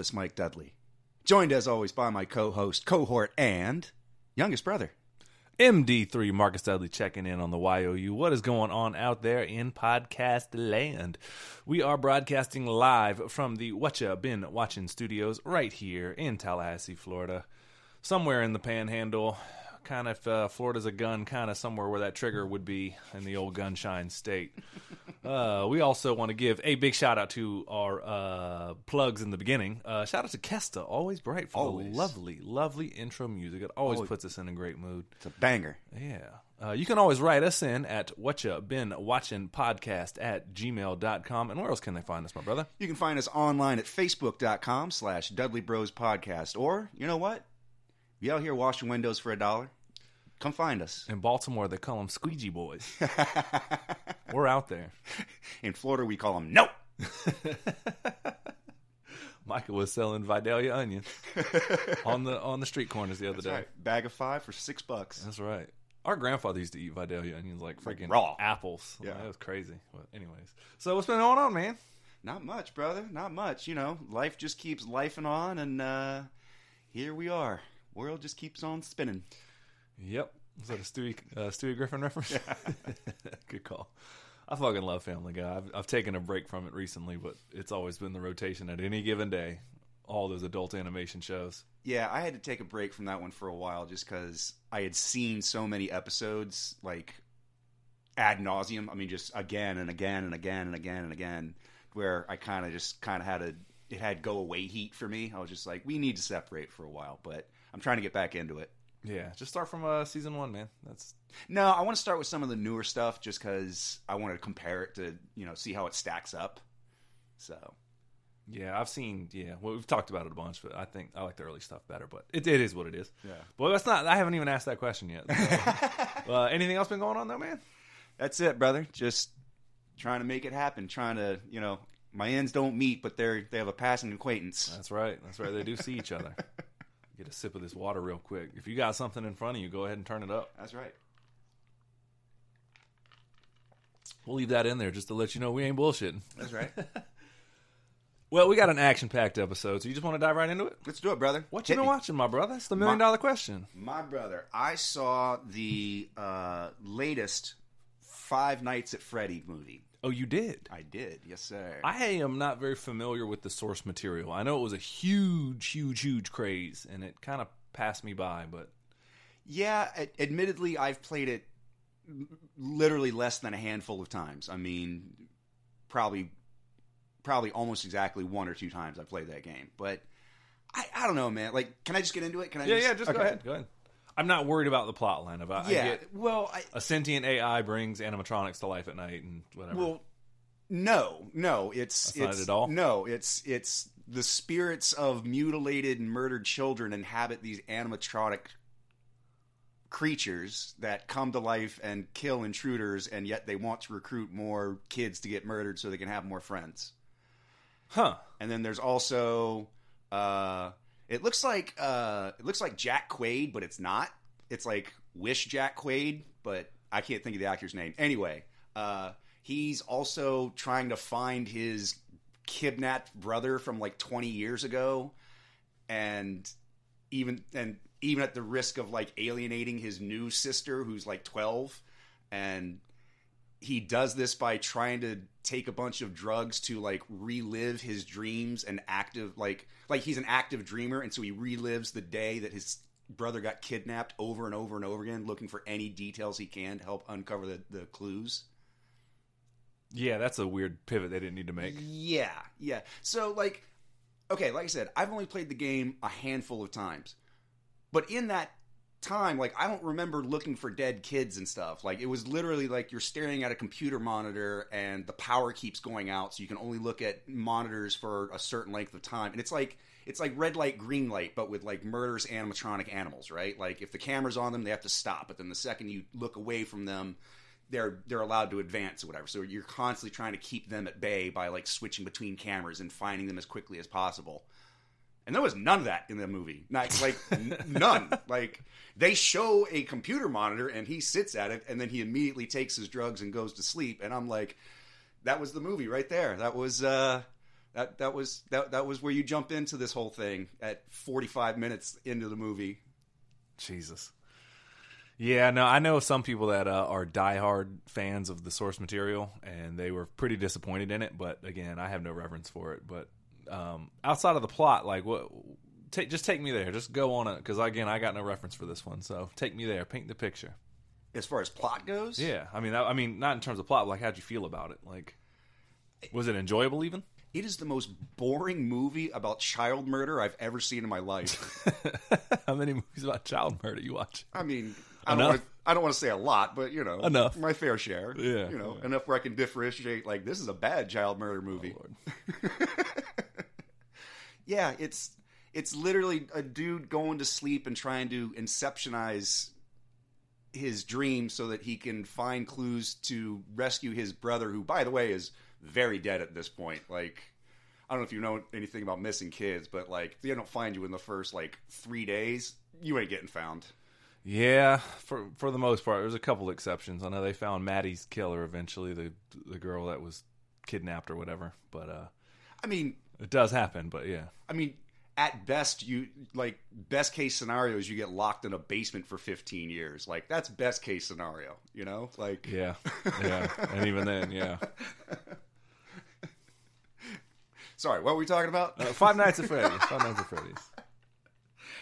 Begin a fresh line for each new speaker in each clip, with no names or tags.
the Mike Dudley. Joined as always by my co host, cohort, and youngest brother.
MD3 Marcus Dudley checking in on the YOU. What is going on out there in podcast land? We are broadcasting live from the Whatcha Been Watching studios right here in Tallahassee, Florida. Somewhere in the panhandle, kind of uh, Florida's a gun, kind of somewhere where that trigger would be in the old gunshine state. Uh, we also want to give a big shout out to our uh, plugs in the beginning. Uh, shout out to Kesta, always bright for
Always.
the lovely, lovely intro music. It always
Always.
puts us in a great mood.
It's a banger.
Yeah. Uh, you can always write us in at whatcha been watching podcast at gmail.com. And where else can they find us, my brother?
You can find us online at facebook.com slash Dudley Bros Podcast. Or, you know what? You out here washing windows for a dollar? Come find us.
In Baltimore, they call them squeegee boys. We're out there.
In Florida, we call them nope.
Michael was selling Vidalia onions on the on the street corners the other day.
Bag of five for six bucks.
That's right. Our grandfather used to eat Vidalia onions like freaking
raw.
apples.
Yeah.
that was crazy. But anyways, so what's been going on, man?
Not much, brother. Not much. You know, life just keeps lifing on, and uh, here we are. World just keeps on spinning.
Yep. Is that a Stewie, uh, Stewie Griffin reference? Good call. I fucking love Family Guy. I've, I've taken a break from it recently, but it's always been the rotation at any given day. All those adult animation shows.
Yeah, I had to take a break from that one for a while just because I had seen so many episodes like ad nauseum. I mean, just again and again and again and again and again, where I kind of just kind of had a it had go away heat for me. I was just like, we need to separate for a while, but I'm trying to get back into it.
Yeah, just start from uh, season one, man. That's
No, I want to start with some of the newer stuff just because I want to compare it to you know see how it stacks up. So
yeah. I've seen yeah. Well, we've talked about it a bunch, but I think I like the early stuff better. But it, it is what it is.
Yeah.
Well, that's not. I haven't even asked that question yet. So, uh, anything else been going on though, man?
that's it, brother. Just trying to make it happen. Trying to you know my ends don't meet, but they're they have a passing acquaintance.
That's right. That's right. They do see each other. Get a sip of this water real quick. If you got something in front of you, go ahead and turn it up.
That's right.
We'll leave that in there just to let you know we ain't bullshitting.
That's right.
Well, we got an action-packed episode, so you just want to dive right into it?
Let's do it, brother.
What you been
me.
watching, my brother? It's the million dollar question.
My brother, I saw the uh, latest Five Nights at Freddy movie.
Oh, you did.
I did, yes, sir.
I am not very familiar with the source material. I know it was a huge, huge, huge craze, and it kind of passed me by. But
Yeah, ad- admittedly, I've played it literally less than a handful of times. I mean, probably, probably almost exactly one or two times I played that game. But I, I don't know, man. Like, can I just get into it? Can I?
yeah,
just,
yeah, just go ahead. Go ahead. I'm not worried about the plot line of it. I
Yeah,
get
well, I,
a sentient AI brings animatronics to life at night and whatever.
Well, no, no, it's
That's not
it's
it at all?
no, it's it's the spirits of mutilated and murdered children inhabit these animatronic creatures that come to life and kill intruders, and yet they want to recruit more kids to get murdered so they can have more friends.
huh?
And then there's also uh it looks like uh it looks like Jack Quaid, but it's not. It's like Wish Jack Quaid, but I can't think of the actor's name. Anyway, uh he's also trying to find his kidnapped brother from like 20 years ago and even and even at the risk of like alienating his new sister who's like 12 and he does this by trying to take a bunch of drugs to like relive his dreams and active like like he's an active dreamer and so he relives the day that his brother got kidnapped over and over and over again looking for any details he can to help uncover the, the clues.
Yeah, that's a weird pivot they didn't need to make.
yeah yeah. So like okay like i said i've only played the game a handful of times. But in that time like i don't remember looking for dead kids and stuff like it was literally like you're staring at a computer monitor and the power keeps going out so you can only look at monitors for a certain length of time and it's like it's like red light green light but with like murderous animatronic animals right like if the camera's on them they have to stop but then the second you look away from them they're they're allowed to advance or whatever. So you're constantly trying to keep them at bay by like switching between cameras and finding them as quickly as possible. And there was none of that in the movie. Not like none. Like they show a computer monitor and he sits at it and then he immediately takes his drugs and goes to sleep. And I'm like, that was the movie right there. That was uh that that was that that was where you jump into this whole thing at 45 minutes into the movie.
Jesus. Yeah, no, I know some people that uh, are diehard fans of the source material, and they were pretty disappointed in it. But again, I have no reverence for it. But um, outside of the plot, like what? Take, just take me there. Just go on it, because again, I got no reference for this one. So take me there. Paint the picture.
As far as plot goes,
Yeah, I mean, I, I mean, not in terms of plot. But like, how'd you feel about it? Like, was it enjoyable? Even
it is the most boring movie about child murder I've ever seen in my life.
how many movies about child murder you watch?
I mean, I don't want to. I don't want to say a lot, but you know,
Enough.
my fair share.
Yeah,
you know,
yeah.
enough where I can differentiate. Like, this is a bad child murder movie.
Lord.
yeah, it's it's literally a dude going to sleep and trying to inceptionize his dream so that he can find clues to rescue his brother, who, by the way, is very dead at this point. Like, I don't know if you know anything about missing kids, but like, if they don't find you in the first like three days, you ain't getting found.
Yeah, for for the most part, there's a couple exceptions. I know they found Maddie's killer eventually, the the girl that was kidnapped or whatever. But uh,
I mean,
it does happen. But yeah,
I mean, at best, you like best case scenario is you get locked in a basement for 15 years. Like that's best case scenario, you know? Like
yeah, yeah, and even then, yeah.
Sorry, what were we talking about?
Uh, Five Nights at Freddy's. Five Nights at Freddy's.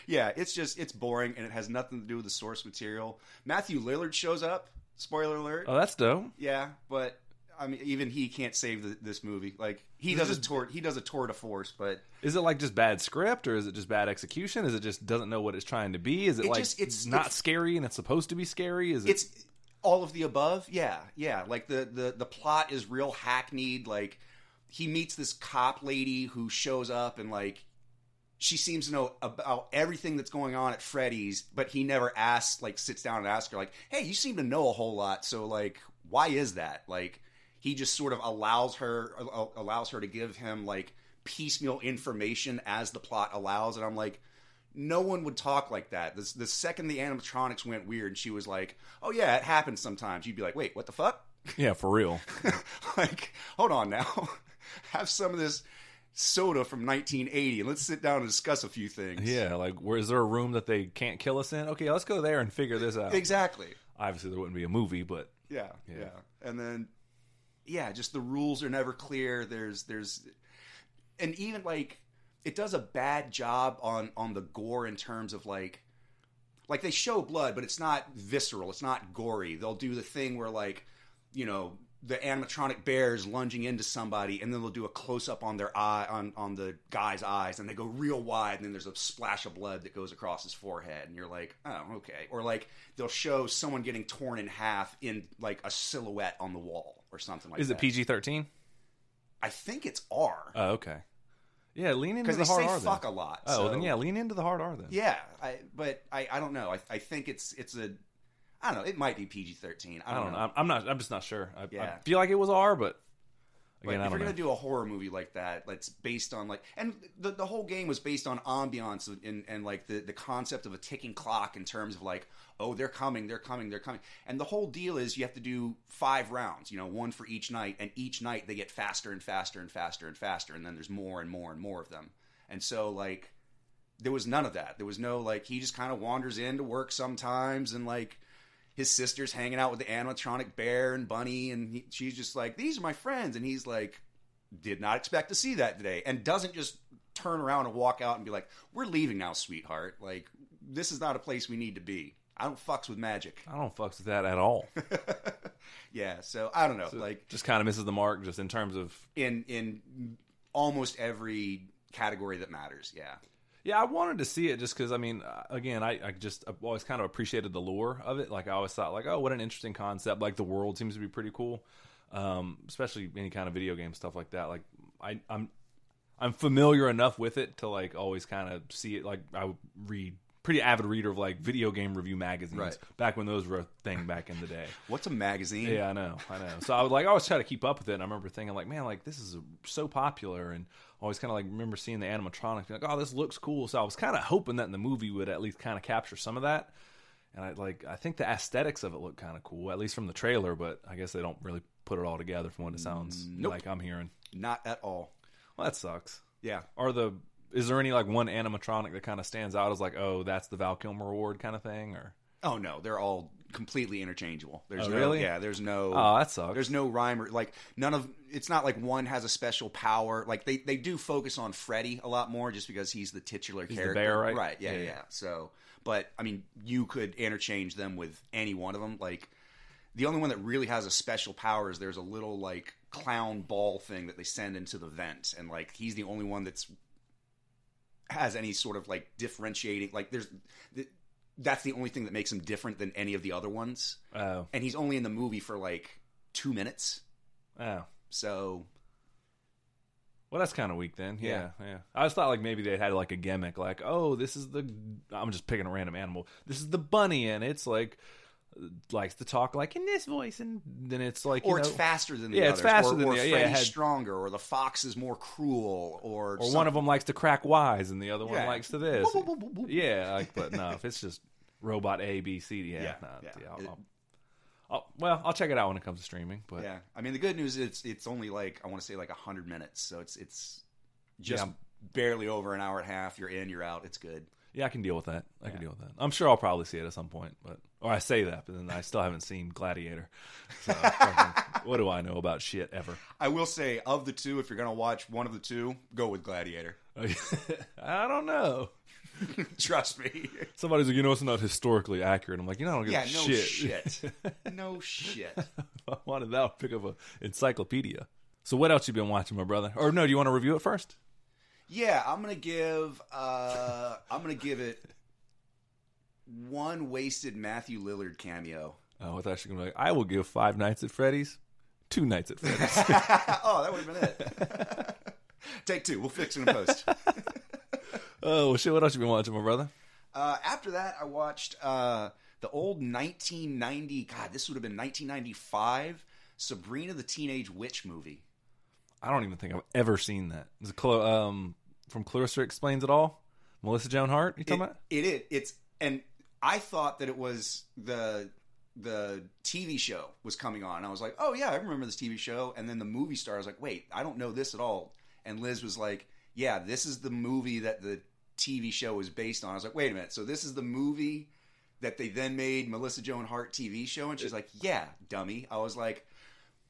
yeah, it's just it's boring and it has nothing to do with the source material. Matthew Lillard shows up. Spoiler alert.
Oh, that's dope.
yeah, but I mean, even he can't save the, this movie. Like he does a tour, he does a tour de force, but
Is it like just bad script, or is it just bad execution? Is it just doesn't know what it's trying to be? Is it,
It
like
just- it's-
not
it's-
scary and it's supposed to be scary? Is it?
it's all of the above yeah yeah like the the the plot is real hackneyed like he meets this cop lady who shows up and like she seems to know about everything that's going on at Freddy's, but he never asks, like, sits down and asks her, like, hey, you seem to know a whole lot, so, like, why is that? Like, he just sort of allows her, allows her to give him, like, piecemeal information as the plot allows, and I'm like, no one would talk like that. The, the second the animatronics went weird, and she was like, oh, yeah, it happens sometimes, you'd be like, wait, what the fuck?
yeah, for real.
like, hold on now. Have some of this soda from 1980 and let's sit down and discuss a few things.
Yeah, like where is there a room that they can't kill us in? Okay, let's go there and figure this out.
Exactly.
Obviously, there wouldn't be a movie, but
Yeah, yeah.
Yeah.
And then yeah, just the rules are never clear. There's there's and even like it does a bad job on on the gore in terms of like like they show blood, but it's not visceral. It's not gory. They'll do the thing where like, you know, the animatronic bears lunging into somebody, and then they'll do a close up on their eye on on the guy's eyes, and they go real wide, and then there's a splash of blood that goes across his forehead, and you're like, oh, okay. Or like they'll show someone getting torn in half in like a silhouette on the wall or something like
is
that.
it PG thirteen?
I think it's R
Oh, okay. Yeah, lean into the hard R.
fuck
then.
a lot.
Oh,
so-
then yeah, lean into the hard R then.
Yeah, I, but I, I don't know. I, I think it's it's a I don't know. It might be PG thirteen. I
I
don't,
know.
know.
I'm, I'm not. I'm just not sure. I, I feel like it was R, but again, I
if you're
know.
gonna do a horror movie like that, that's based on like, and the the whole game was based on ambiance and and like the the concept of a ticking clock in terms of like, oh, they're coming, they're coming, they're coming, and the whole deal is you have to do five rounds, you know, one for each night, and each night they get faster and faster and faster and faster, and then there's more and more and more of them, and so like, there was none of that. There was no like he just kind of wanders in to work sometimes and like his sister's hanging out with the animatronic bear and bunny and he, she's just like these are my friends and he's like did not expect to see that today and doesn't just turn around and walk out and be like we're leaving now sweetheart like this is not a place we need to be i don't fucks with magic
I don't fucks with that at all.
yeah so i don't know like
just kind of misses the mark, just in terms of.
in in almost every category that matters yeah
Yeah, I wanted to see it just because I mean, uh, again, I, I just I've always kind of appreciated the lore of it. Like I always thought, like, oh, what an interesting concept. Like the world seems to be pretty cool, um, especially any kind of video game stuff like that. Like I, I'm I'm familiar enough with it to like always kind of see it. Like I read pretty avid reader of like video game review magazines
Right.
back when those were a thing back in the day.
what's a magazine
Yeah, I know, I know. So I would like always try to keep up with it. And I remember thinking like, man, like this is so popular, and always kind of like remember seeing the animatronics, like, oh, this looks cool. So I was kind of hoping that in the movie would at least kind of capture some of that. And I like, I think the aesthetics of it look kind of cool, at least from the trailer. But I guess they don't really put it all together from what it sounds
Nope.
like I'm hearing.
not at all
Well, that sucks.
Yeah.
Are the is there any like one animatronic that kind of stands out as like, oh, that's the Val Kilmer award kind of thing, or
Oh no, they're all completely interchangeable. There's
Oh,
no,
really?
Yeah, there's no.
oh, that sucks.
There's no rhyme or like none of. It's not like one has a special power. Like they they do focus on Freddy a lot more just because he's the titular
the
character.
bear, right?
Right. Yeah,
Yeah,
yeah.
yeah.
So, but I mean, you could interchange them with any one of them. Like the only one that really has a special power is there's a little like clown ball thing that they send into the vent, and like he's the only one that's has any sort of like differentiating. Like there's. th- That's the only thing that makes him different than any of the other ones
oh,
and he's only in the movie for like two minutes.
oh.
So
Well, that's kind of weak then. Yeah,
Yeah.
yeah, I just thought like maybe they had like a gimmick, like, oh, this is the. I'm just picking a random animal. This is the bunny, and it's like likes to talk like in this voice, and then it's like, you
or it's faster than the
Yeah,
others.
it's faster
or,
than
or
the- yeah, had-
stronger, or the fox is more cruel, or
or one of them likes to crack wise, and the other one
Yeah.
likes to this.
Boop, boop, boop,
yeah, like, but no, if it's just robot A, B, C, D, yeah,
Yeah,
nah,
yeah.
yeah, I'll,
It-
I'll- I'll- well, I'll check it out when it comes to streaming. But
Yeah, I mean the good news is it's it's only like I want to say like hundred minutes, so it's it's just barely over an hour and a half. You're in, you're out. It's good.
Yeah, I can deal with that. I can deal with that. I'm sure I'll probably see it at some point, but or I say that, but then I still haven't seen Gladiator. So what do I know about shit ever?
I will say of the two, if you're gonna watch one of the two, go with Gladiator.
I don't know.
Trust me.
Somebody's like, you know, it's not historically accurate. I'm like, you know, I don't give
yeah,
a
no
shit.
shit. no shit.
I wanted that, I'd pick up a encyclopedia. So what else you been watching, my brother? Or no, do you want to review it first?
Yeah, I'm gonna give. uh I'm gonna give it one wasted Matthew Lillard cameo.
Oh, I were going to be like, I will give Five Nights at Freddy's, two nights at Freddy's.
oh, that would have been it. Take two. We'll fix it in the post.
oh, well, shit, what else you been watching, my brother?
Uh, after that, I watched uh, the old 1990. God, this would have been 1995. Sabrina the Teenage Witch movie.
I don't even think I've ever seen that. Is it Clo- um, from Clarissa Explains It All? Melissa Joan Hart? You talking
It,
about?
it is. It's and I thought that it was the the TV show was coming on. I was like, oh yeah, I remember this TV show. And then the movie star I was like, wait, I don't know this at all. And Liz was like, yeah, this is the movie that the TV show was based on. I was like, wait a minute, so this is the movie that they then made Melissa Joan Hart TV show? And she's like, yeah, dummy. I was like.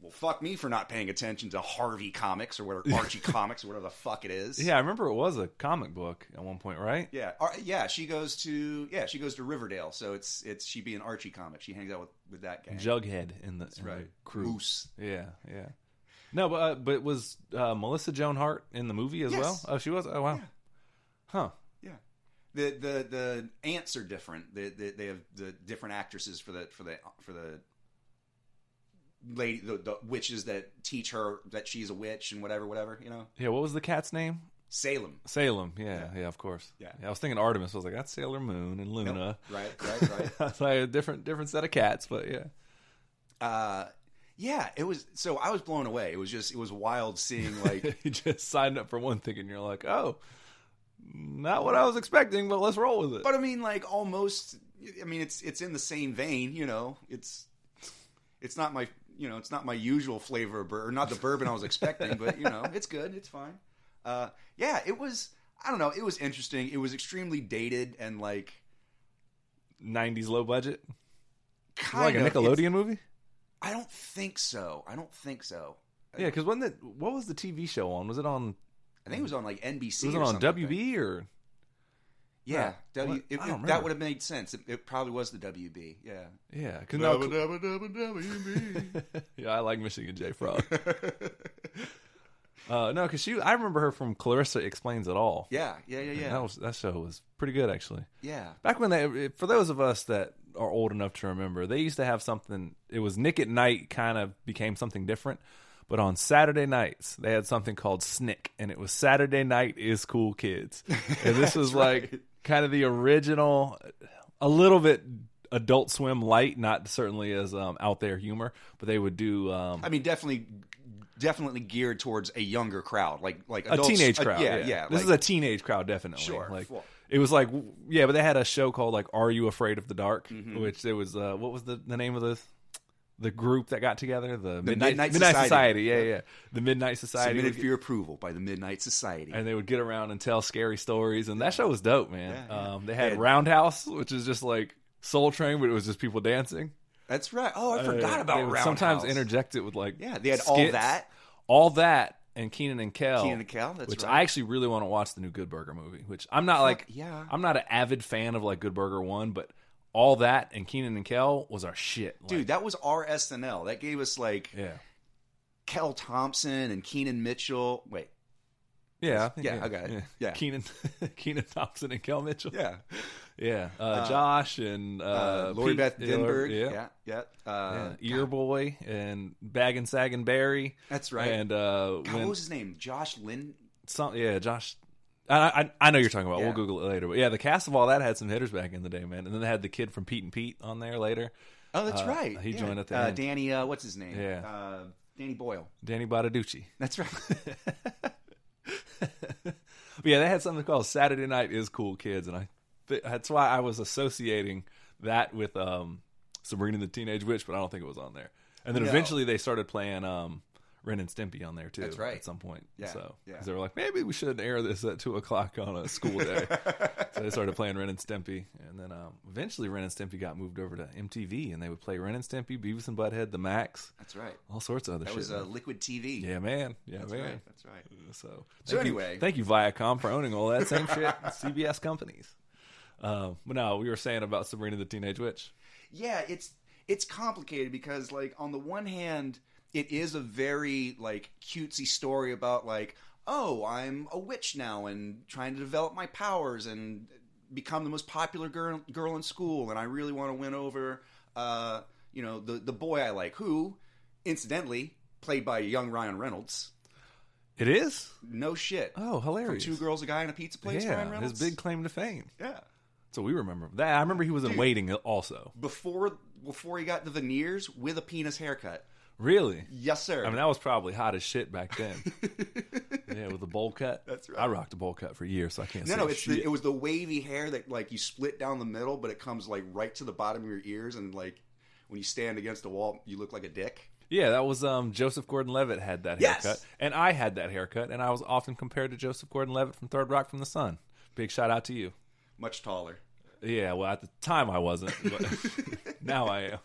Well, fuck me for not paying attention to Harvey Comics or whatever Archie Comics or whatever the fuck it is.
Yeah, I remember it was a comic book at one point, right?
Yeah, yeah. She goes to yeah, she goes to Riverdale, so it's it's she be an Archie comic. She hangs out with with that gang.
Jughead in the, in the
right.
crew.
Moose.
Yeah, yeah. No, but uh, but was uh, Melissa Joan Hart in the movie as
Yes.
well? Oh, she was. Oh, wow.
Yeah.
Huh.
Yeah. The the the ants are different. They, they they have the different actresses for the for the for the lady the, the witches that teach her that she's a witch and whatever whatever you know
Yeah. What was the cat's name?
Salem.
Salem. Yeah, yeah, of course.
Yeah.
I was thinking Artemis. I was like, that's Sailor Moon and Luna.
Nope. Right, right, right.
I was like, a different different set of cats, but yeah.
uh, yeah, it was. So I was blown away. It was just it was wild seeing like
you just signed up for one thing and you're like, oh, not what I was expecting, but let's roll with it.
But I mean, like almost. I mean, it's it's in the same vein. You know, it's it's not my you know it's not my usual flavor of bourbon, or not the bourbon I was expecting, but you know, it's good. It's fine. Uh, yeah, it was. I don't know. It was interesting. It was extremely dated and like
90s low budget.
kind of
like a
of it's-
Nickelodeon movie?
I don't think so. I don't think so.
Yeah, because wasn't it? What was the TV show on? Was it on?
I think it was on like NBC.
Was it on
something like.
WB or?
Yeah, W.
What?
It,
I don't
that
remember.
would have made sense. It, it probably was the WB. Yeah.
Yeah, because no, yeah, I like Michigan J Frog. uh, no, because she, I remember her from Clarissa Explains It All.
yeah, yeah, yeah, yeah.
that was that show was pretty good actually.
yeah.
Back when they, for those of us that are old enough to remember, they used to have something. It was Nick at Night, kind of became something different. But on Saturday nights, they had something called Snick, and it was Saturday Night is Cool Kids, and this was like
right.
Kind of the original, a little bit Adult Swim light, not certainly as um, out there humor, but they would do um,
I mean, definitely, definitely geared towards a younger crowd, like like
a
adults,
teenage
uh,
crowd.
yeah,
yeah,
yeah.
This
like-
is a teenage crowd, definitely.
Sure,
Like
full.
it was like yeah, but they had a show called like Are You Afraid of the Dark,
Mm-hmm.
which there was uh, what was the the name of the the group that got together, the,
Midnight
Midnight
Society.
Society. Yeah, yeah, the Midnight Society.
Submitted for your approval by the Midnight Society.
and they would get around and tell scary stories, and that show was dope, man.
Yeah, yeah.
Um, they had. Roundhouse, which is just like Soul Train, but it was just people dancing.
That's right. Oh, I forgot
Uh,
about
they would
Roundhouse.
Sometimes interject it with like
Yeah, they had all that.
all that, and Kenan and Kel.
Kenan and Kel, that's
which
right.
I actually really want to watch the new Good Burger movie. Which I'm not like,
yeah.
I'm not an avid fan of like Good Burger One, but all that and Kenan and Kel was our shit, Like,
Dude, that was our SNL. That gave us like
Yeah,
Kel Thompson and Kenan Mitchell. Wait,
yeah, think-
Yeah, I got it. Yeah.
Kenan, Kenan Thompson and Kel Mitchell.
yeah,
yeah. Uh, Josh and uh,
uh, Lori
Pete-
Beth
yeah,
Denberg.
yeah.
yeah, yeah. Uh,
Yeah, Ear Boy and Bag and Sag and Barry.
That's right.
And uh,
God,
when
what was his name? Josh Lynn.
some, yeah, Josh. I, I I know you're talking about.
Yeah.
We'll Google it later. But yeah, the cast of all that had some hitters back in the day, man. And then they had the kid from Pete and Pete on there later.
Oh, that's
Uh,
right.
he
Yeah.
joined at the
uh,
end.
Danny. Uh, what's his name?
Yeah.
uh, Danny Boyle.
Danny Bottaducci.
That's right.
But yeah, they had something called Saturday Night is Cool Kids, and I that's why I was associating that with um, Sabrina the Teenage Witch, but I don't think it was on there. And then
No.
eventually they started playing um, Ren and Stimpy on there too.
That's right.
At some point,
Yeah,
so
yeah.
they were like, maybe we should air this at two o'clock on a school day. so they started playing Ren and Stimpy, and then um, eventually Ren and Stimpy got moved over to MTV, and they would play Ren and Stimpy, Beavis and Butthead, The Maxx,
That's right.
all sorts of other
That
shit.
was uh. Liquid TV.
yeah, man. Yeah,
That's
man.
right. That's right.
So,
So
thank you-
anyway.
thank you Viacom for owning all that same shit. CBS companies. Uh, but no, we were saying about Sabrina the Teenage Witch.
yeah it's it's complicated because like on the one hand it is a very like cutesy story about like oh i'm a witch now and trying to develop my powers and become the most popular girl girl in school and i really want to win over uh you know the the boy i like who incidentally played by young ryan reynolds
It is.
no shit
Oh,
from
hilarious!
two girls a guy in a pizza place ryan
yeah, his big claim to fame.
yeah
So we remember that. I remember he was in
Dude.
Waiting also.
before before he got the veneers with a penis haircut
Really?
yes sir
I mean, that was probably hot as shit back then. yeah, with the bowl cut.
That's right.
I rocked a bowl cut for years, so I can't.
No,
say
no, it's the, it was the wavy hair that like you split down the middle, but it comes like right to the bottom of your ears, and like when you stand against a wall, you look like a dick.
Yeah, that was um, Joseph Gordon-Levitt had that
Yes.
haircut, and I had that haircut, and I was often compared to Joseph Gordon-Levitt from Third Rock from the Sun. Big shout out to you.
Much taller.
Yeah, well, at the time I wasn't, but now I am.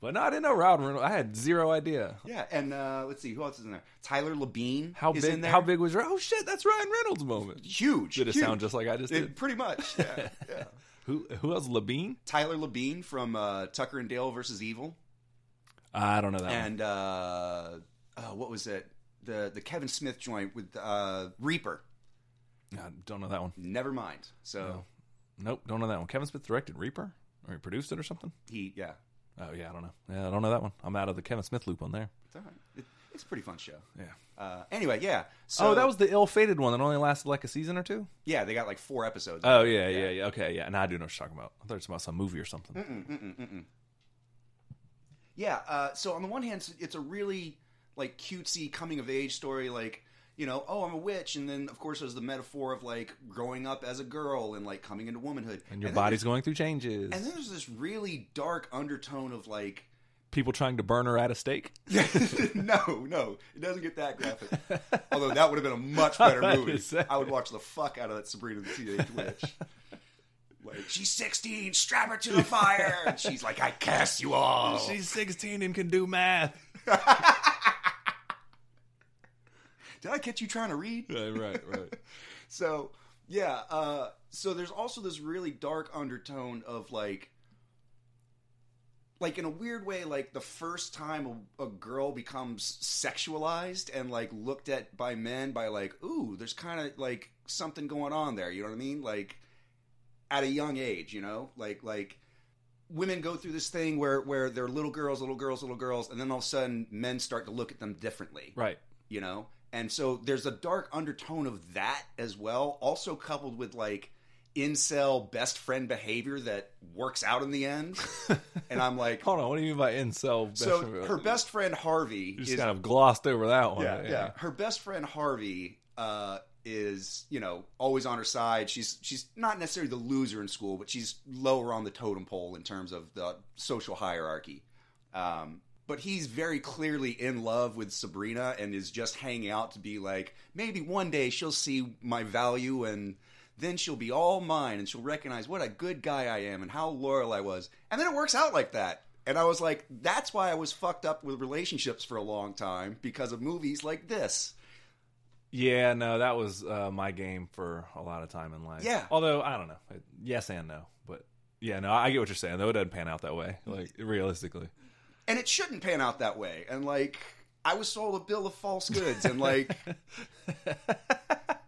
But no, I didn't know Rod Reynolds. I had zero idea.
Yeah, and uh, let's see who else is in there. Tyler Labine.
How
is
big?
In there.
How big was? Oh shit, that's Ryan Reynolds' moment.
Huge.
Did it
huge.
sound just like I just
It-
did?
pretty much. Yeah, yeah.
Who? Who else? Labine?
Tyler Labine from uh, Tucker and Dale versus Evil,
I don't know that. one.
and uh, uh, what was it? The the Kevin Smith joint with uh, Reaper.
I don't know that one.
Never mind. So
No. Nope, don't know that one. Kevin Smith directed Reaper, or he produced it or something.
he, yeah,
Oh yeah, I don't know. Yeah, I don't know that one. I'm out of the Kevin Smith loop on there.
it's all right. It, it's a pretty fun show.
Yeah.
Uh, anyway, yeah. So
oh, that was the ill-fated one that only lasted like a season or two.
yeah. They got like four episodes.
Oh yeah, yeah, yeah. Okay, yeah. And I do know what you're talking about. I thought it was about some movie or something.
Yeah. Uh, so on the one hand, it's- it's a really like cutesy coming of age story. Like you know, oh, I'm a witch, and then of course there's the metaphor of like growing up as a girl and like coming into womanhood,
And your
then
body's going through changes.
And then there's this really dark undertone of like.
People trying to burn her at a stake.
no, no, it doesn't get that graphic. Although that would have been a much better movie. I would watch the fuck out of that Sabrina the Teenage Witch. Like she's 16, strap her to the fire, and she's like, "I cast you all."
She's 16 and can do math.
Did I catch you trying to read?
right, right, right.
So yeah, uh, so there's also this really dark undertone of like, like in a weird way, like the first time a, a girl becomes sexualized and like looked at by men by like, ooh, there's kind of like something going on there. You know what I mean? Like at a young age, you know, like like women go through this thing where where they're little girls, little girls, little girls, and then all of a sudden men start to look at them differently
Right.
you know and so there's a dark undertone of that as well also coupled with like incel best friend behavior that works out in the end and i'm like
Hold on. What do you mean by incel? best
so
friend?
her best friend harvey
You just
is
kind of glossed over that one.
yeah, yeah her best friend harvey uh is you know always on her side she's she's not necessarily the loser in school but she's lower on the totem pole in terms of the social hierarchy Um, but he's very clearly in love with Sabrina and is just hanging out to be like, maybe one day she'll see my value and then she'll be all mine and she'll recognize what a good guy I am and how loyal I was. And then it works out like that. And I was like, that's why I was fucked up with relationships for a long time because of movies like this.
Yeah, no, that was uh, my game for a lot of time in life.
Yeah.
Although I don't know, yes and no, but yeah, no, I get what you're saying. Though it doesn't pan out that way, like realistically.
And it shouldn't pan out that way. And like, I was sold a bill of false goods. And like,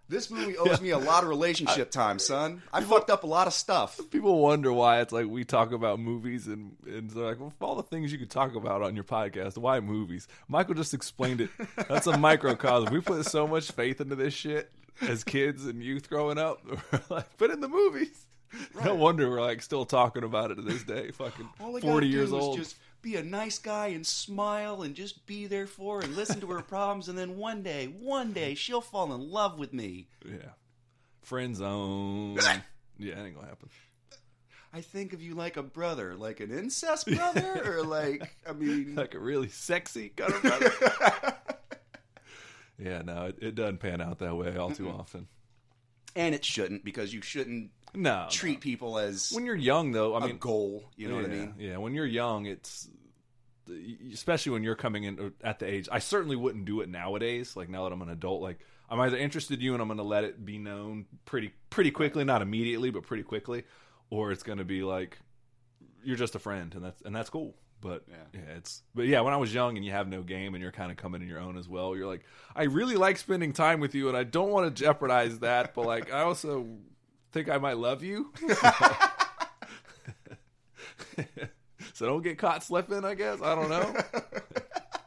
this movie owes me a lot of relationship time, son. I fucked up a lot of stuff.
People wonder why it's like we talk about movies and and they're like, well, all the things you could talk about on your podcast, why movies? Michael just explained it. That's a microcosm. We put so much faith into this shit as kids and youth growing up. We're like, but in the movies. No wonder we're like still talking about it to this day. Fucking
All I gotta
forty years old.
just be a nice guy and smile and just be there for her and listen to her problems. And then one day, one day, she'll fall in love with me.
Yeah, friend zone. yeah, it ain't gonna happen.
I think of you like a brother, like an incest brother, or like, I mean,
Like a really sexy kind of brother. yeah, no, it, it doesn't pan out that way all too often.
and it shouldn't because you shouldn't
No,
treat people as
when you're young though. I
a
mean, a
goal. You know
yeah,
what I mean?
Yeah, when you're young, it's especially when you're coming in at the age. I certainly wouldn't do it nowadays. Like now that I'm an adult, like I'm either interested in you and I'm going to let it be known pretty pretty quickly, not immediately, but pretty quickly, or it's going to be like you're just a friend, and that's and that's cool. But
Yeah.
yeah. it's but yeah, when I was young and you have no game and you're kind of coming in your own as well, you're like, I really like spending time with you, and I don't want to jeopardize that, but like I also think I might love you. so don't get caught slipping, I guess. I don't know.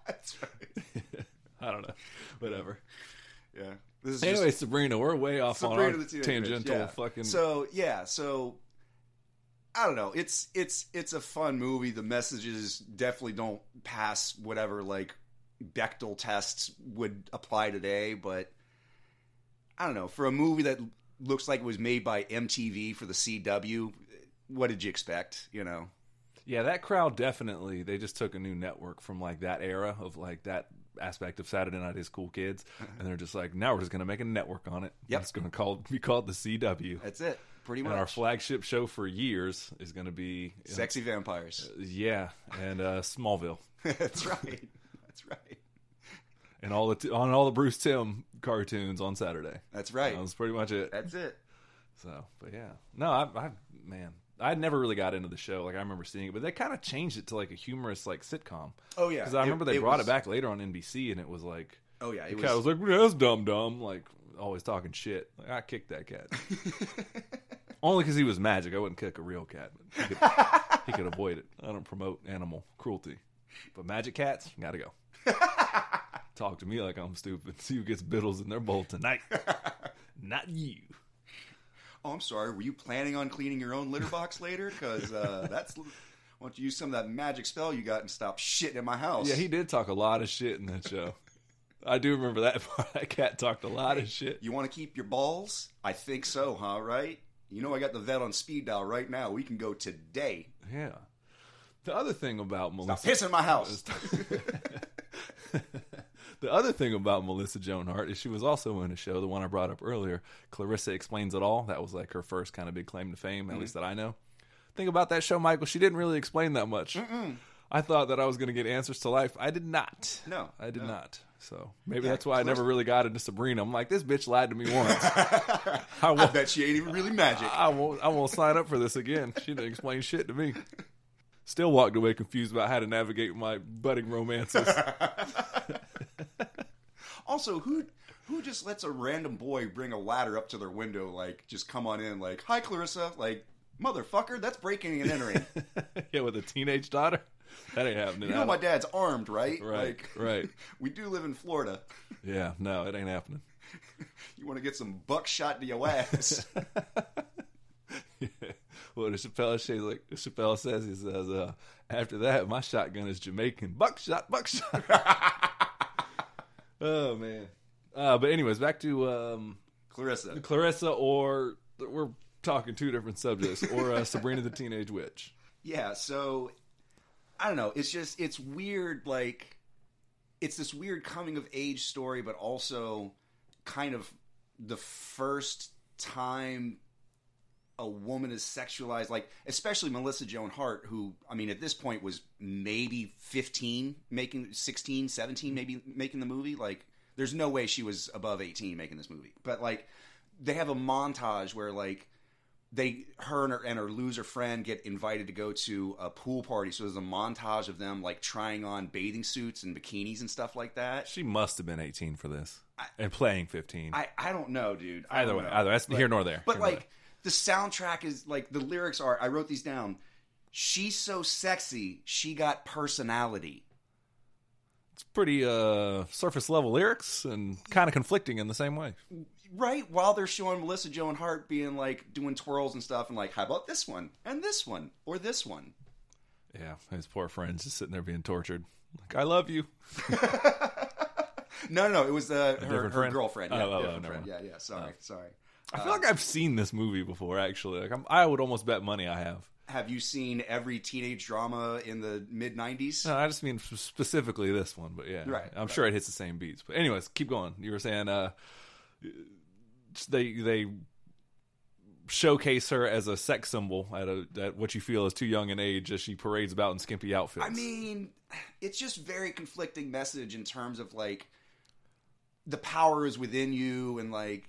That's right.
I don't know. Whatever.
Yeah. This is
Anyway, Sabrina, we're way off
Sabrina
on our
the Teenage Witch,
tangential
yeah.
fucking.
So yeah, so I don't know. It's it's it's a fun movie. The messages definitely don't pass whatever like Bechdel tests would apply today, but I don't know. For a movie that looks like it was made by MTV for the CW, what did you expect? You know?
yeah, that crowd definitely. They just took a new network from like that era of like that aspect of Saturday Night is Cool Kids, and they're just like, now we're just gonna make a network on it.
Yep.
It's gonna call be called the CW.
That's it. Pretty
And
much.
our flagship show for years is going to be
Sexy vampires.
yeah, and uh, Smallville,
That's right. That's right.
And all the t- on all the Bruce Timm cartoons on Saturday.
That's right.
That was pretty much it.
That's it.
So, but yeah, no, I, I man, I never really got into the show. Like I remember seeing it, but they kind of changed it to like a humorous like sitcom.
Oh yeah.
Because I
It-
remember they
it
brat
was-
it back later on NBC, and it was like
Oh yeah.
the
It
cat
was,
was like, yeah, "That's dumb, dumb," like always talking shit. Like I kicked that cat only because he was magic. I wouldn't kick a real cat, but he could, he could avoid it. I don't promote animal cruelty, but magic cats gotta go. Talk to me like I'm stupid. See who gets biddles in their bowl tonight. Not you.
Oh, I'm sorry. Were you planning on cleaning your own litter box later? Because uh, that's. Why don't you use some of that magic spell you got and stop shitting in my house?
Yeah, he did talk a lot of shit in that show. I do remember that part. That cat talked a lot of shit.
You want to keep your balls? I think so, huh? Right? You know, I got the vet on speed dial right now. We can go today.
Yeah. The other thing about
Stop pissing my house.
The other thing about Melissa Joan Hart is she was also in a show, the one I brought up earlier, Clarissa Explains It All. That was like her first kind of big claim to fame,
Mm-hmm.
at least that I know. Think about that show, Michael, she didn't really explain that much. I thought that I was going to get answers to life. I did not.
No,
I did
no.
not. So maybe
Yeah,
that's why I never really got into Sabrina. I'm like, this bitch lied to me once. I
I
won't,
bet she ain't even really magic.
I won't. I won't sign up for this again. She didn't explain shit to me. Still walked away confused about how to navigate my budding romances.
Also, who who just lets a random boy bring a ladder up to their window, like just come on in, like, "Hi, Clarissa," like, motherfucker, that's breaking and entering.
yeah, with a teenage daughter. That ain't happening.
you know, my dad's armed, right?
Right,
Like,
right.
we do live in Florida.
Yeah, no, it ain't happening.
You want to get some buckshot to your ass?
Well, the Chappelle says, like Chappelle says, he says, uh, after that, my shotgun is Jamaican. Buckshot, buckshot. Oh man. Uh, but anyways, back to um,
Clarissa.
Clarissa, or we're talking two different subjects, or uh, Sabrina the Teenage Witch.
Yeah, so I don't know. It's just it's weird. Like it's this weird coming of age story, but also kind of the first time a woman is sexualized. Like especially Melissa Joan Hart, who I mean at this point was maybe 15, making 16, 17, mm-hmm. maybe making the movie. Like there's no way she was above 18 making this movie. But like they have a montage where like they her and her, and her loser friend get invited to go to a pool party so there's a montage of them like trying on bathing suits and bikinis and stuff like that
She must have been 18 for this and playing 15.
i i don't know dude I
either way,
know.
either that's
But-
here nor there.
but
Here
like the soundtrack is like the lyrics are i wrote these down she's so sexy she got personality
it's pretty uh, surface level lyrics and kind of conflicting in the same way.
right while they're showing melissa joan hart being like doing twirls and stuff and like how about this one and this one or this one
Yeah, his poor friends just sitting there being tortured. Like, I love you.
no no no it was uh, her, her
friend?
girlfriend
Oh,
yeah,
oh, oh,
friend. yeah yeah sorry sorry
I feel like I've seen this movie before. Actually, like I'm, I would almost bet money I have.
have you seen every teenage drama in the mid 90s
No, I just mean specifically this one, but yeah,
Right,
I'm
right.
sure it hits the same beats. But anyways, keep going. You were saying uh, they they showcase her as a sex symbol at a at what you feel is too young an age as she parades about in skimpy outfits.
I mean, it's just very conflicting message in terms of like the power is within you, and like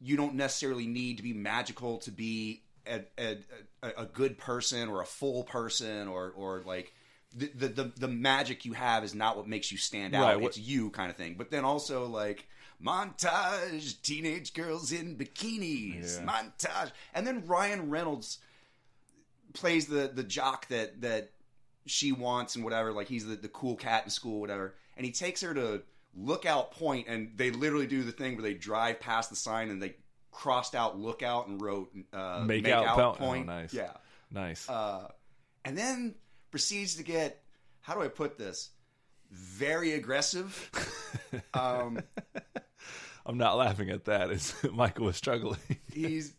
you don't necessarily need to be magical to be a, a, a, good person or a full person or or like. The, the, the the magic you have is not what makes you stand out.
Right, what-
It's you kind of thing. But then also like montage, teenage girls in bikinis,
Yeah.
montage, and then Ryan Reynolds plays the the jock that that she wants and whatever. Like he's the, the cool cat in school, whatever. And he takes her to Lookout Point, and they literally do the thing where they drive past the sign and they crossed out Lookout and wrote uh,
Make
Make,
out
out,
Point. Oh, nice.
Yeah,
nice.
uh, and then proceeds to get how do I put this? Very aggressive. um,
I'm not laughing at that. As Michael was struggling.
he's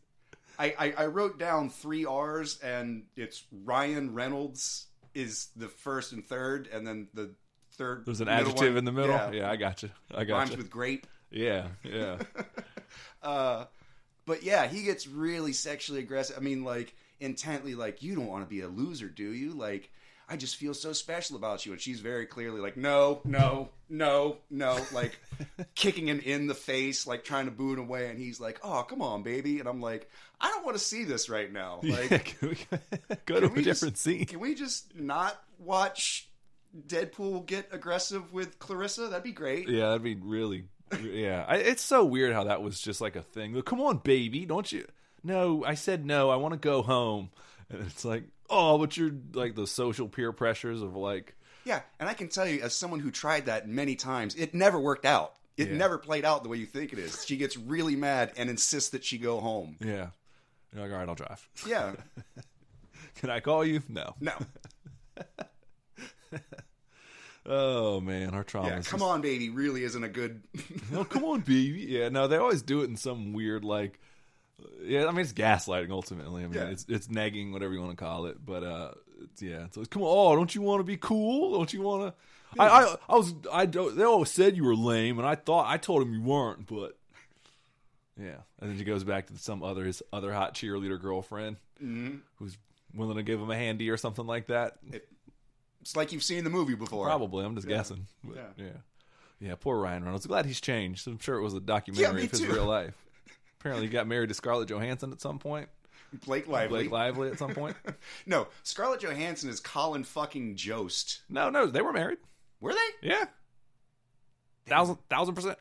I, I, I wrote down three R's and it's Ryan Reynolds is the first and third, and then the third
There's an adjective
one-
in the middle.
Yeah,
Yeah, I got you. I got
rhymes
you.
with grape.
Yeah, yeah.
Uh, but yeah, he gets really sexually aggressive. I mean, like intently, like you don't want to be a loser, do you? Like I just feel so special about you, and she's very clearly like, no, no, no, no, like kicking him in the face, like trying to boo him away, and he's like, oh, come on, baby, and I'm like, I don't want to see this right now. Like,
yeah, can we go to a different
just-
scene?
Can we just not watch Deadpool get aggressive with Clarissa? That'd be great.
Yeah, that'd be really. Yeah, I, it's so weird how that was just like a thing. Like, Come on, baby, don't you? No, I said no. I want to go home, and it's like, oh, but you're like the social peer pressures of like,
Yeah, and I can tell you, as someone who tried that many times, it never worked out. It
Yeah.
never played out the way you think it is. She gets really mad and insists that she go home.
yeah, you're like, all right, I'll drive.
Yeah,
Can I call you? No.
no,
Oh man, our trauma.
yeah. Come on, baby, really isn't a good.
No, come on, baby. Yeah, no, they always do it in some weird like. Yeah, I mean it's gaslighting ultimately. I mean
Yeah.
it's it's negging, whatever you want to call it. But uh, it's, yeah, it's come on, oh, don't you want to be cool? Don't you want to? I, I I was I don't. They always said you were lame, and I thought I told him you weren't, but yeah. And then she goes back to some other his other hot cheerleader girlfriend who's willing to give him a handy or something like that.
It's like you've seen the movie before.
Probably, I'm just guessing. But,
Yeah.
yeah. yeah, Poor Ryan Reynolds. Glad he's changed. I'm sure it was a documentary
me
of his
too.
real life. Apparently, he got married to Scarlett Johansson at some point.
Blake Lively.
Blake Lively at some point.
no, Scarlett Johansson is Colin fucking Jost.
No, no, they were married.
Were they?
Yeah, thousand thousand percent,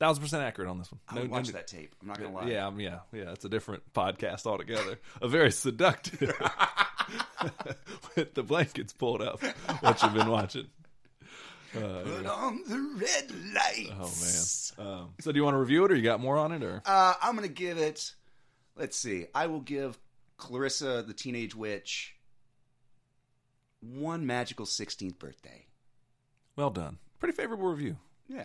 thousand percent accurate on this one.
I
No-
would
no-
watch that tape. I'm not gonna lie.
Yeah, um, yeah, yeah. It's a different podcast altogether. a very seductive with the blankets pulled up. What you've been watching? Uh,
Put on the red lights.
oh man. Um, so, do you want to review it, or you got more on it, or?
Uh, I'm gonna give it. Let's see. I will give Clarissa the Teenage Witch one magical 16th birthday.
Well done. Pretty favorable review.
Yeah,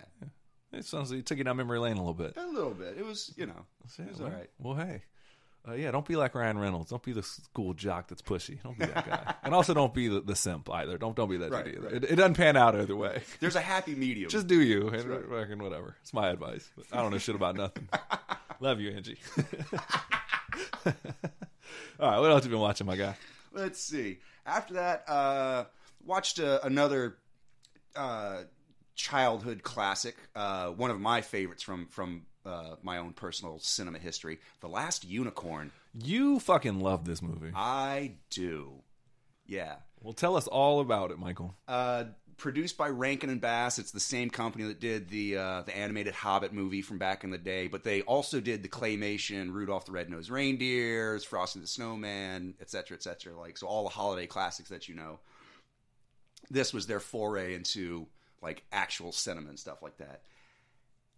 It sounds like you took you down memory lane a little bit.
a little bit. It was, you know, it was all right.
Well, hey. Uh, yeah, don't be like Ryan Reynolds. Don't be the school jock that's pushy. Don't be that guy. and also don't be the, the simp either. Don't don't be that
Right,
dude either.
right.
It, it doesn't pan out either way.
There's a happy medium.
Just do you and fucking whatever. It's my advice. I don't know shit about nothing. Love you, Angie. All right, what else have you been watching, my guy?
Let's see. After that, uh, watched uh, another uh, childhood classic, uh, one of my favorites from from uh, my own personal cinema history, The Last Unicorn.
You fucking love this movie.
I do. Yeah.
Well, tell us all about it, Michael.
Uh, produced by Rankin and Bass. It's the same company that did the uh, the animated Hobbit movie from back in the day, but they also did the claymation Rudolph the Red-Nosed Reindeers, Frosty the Snowman, etc., etc. Like so, all the holiday classics that you know. This was their foray into like actual cinema and stuff like that.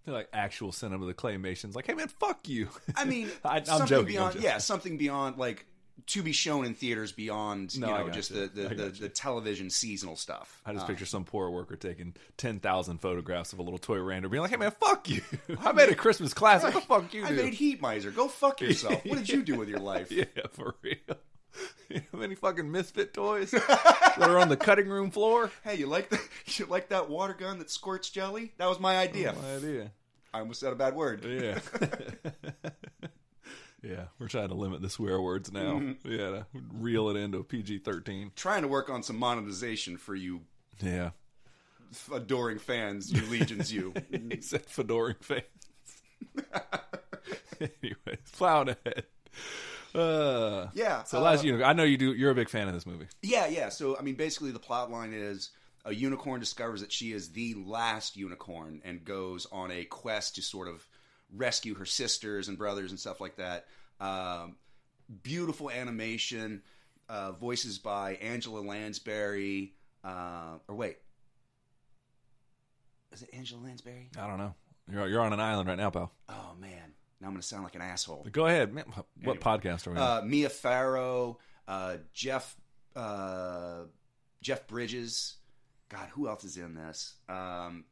They're like actual cinema, of the claymations. Like, hey man, fuck you.
I mean,
I, I'm
something
joking. I'm
beyond,
joking.
yeah, something beyond like to be shown in theaters beyond
No,
you know just
you.
the the, the, the television seasonal stuff.
I just
Uh,
picture some poor worker taking ten thousand photographs of a little toy reindeer, being like, "Hey man, fuck you! I made a Christmas classic. What the fuck you
I
do?"
made Heat Miser. Go fuck yourself. What did you do with your life?
yeah, for real. You have any fucking misfit toys that are on the cutting room floor?
Hey, you like that? You like that water gun that squirts jelly? That was my idea.
No idea.
I almost said a bad word.
Yeah. yeah, we're trying to limit the swear words now.
Mm-hmm.
Yeah, reel it into a PG thirteen.
Trying to work on some monetization for you
Yeah.
adoring fans, you legions, you.
he said fedoring fans. Anyways, plowing ahead. Uh,
Yeah.
so
uh,
last unicorn. I know you do. You're a big fan of this movie.
Yeah, yeah. So I mean, basically, the plot line is a unicorn discovers that she is the last unicorn and goes on a quest to sort of rescue her sisters and brothers and stuff like that. Um, beautiful animation, uh, voices by Angela Lansbury. Uh, or wait, is it Angela Lansbury?
I don't know. You're you're on an island right now, pal.
Oh man, now I'm gonna sound like an asshole.
Go ahead. Man, what
Anyway.
podcast are we on?
Uh, Mia Farrow, uh, Jeff uh, Jeff Bridges. God, who else is in this? Um,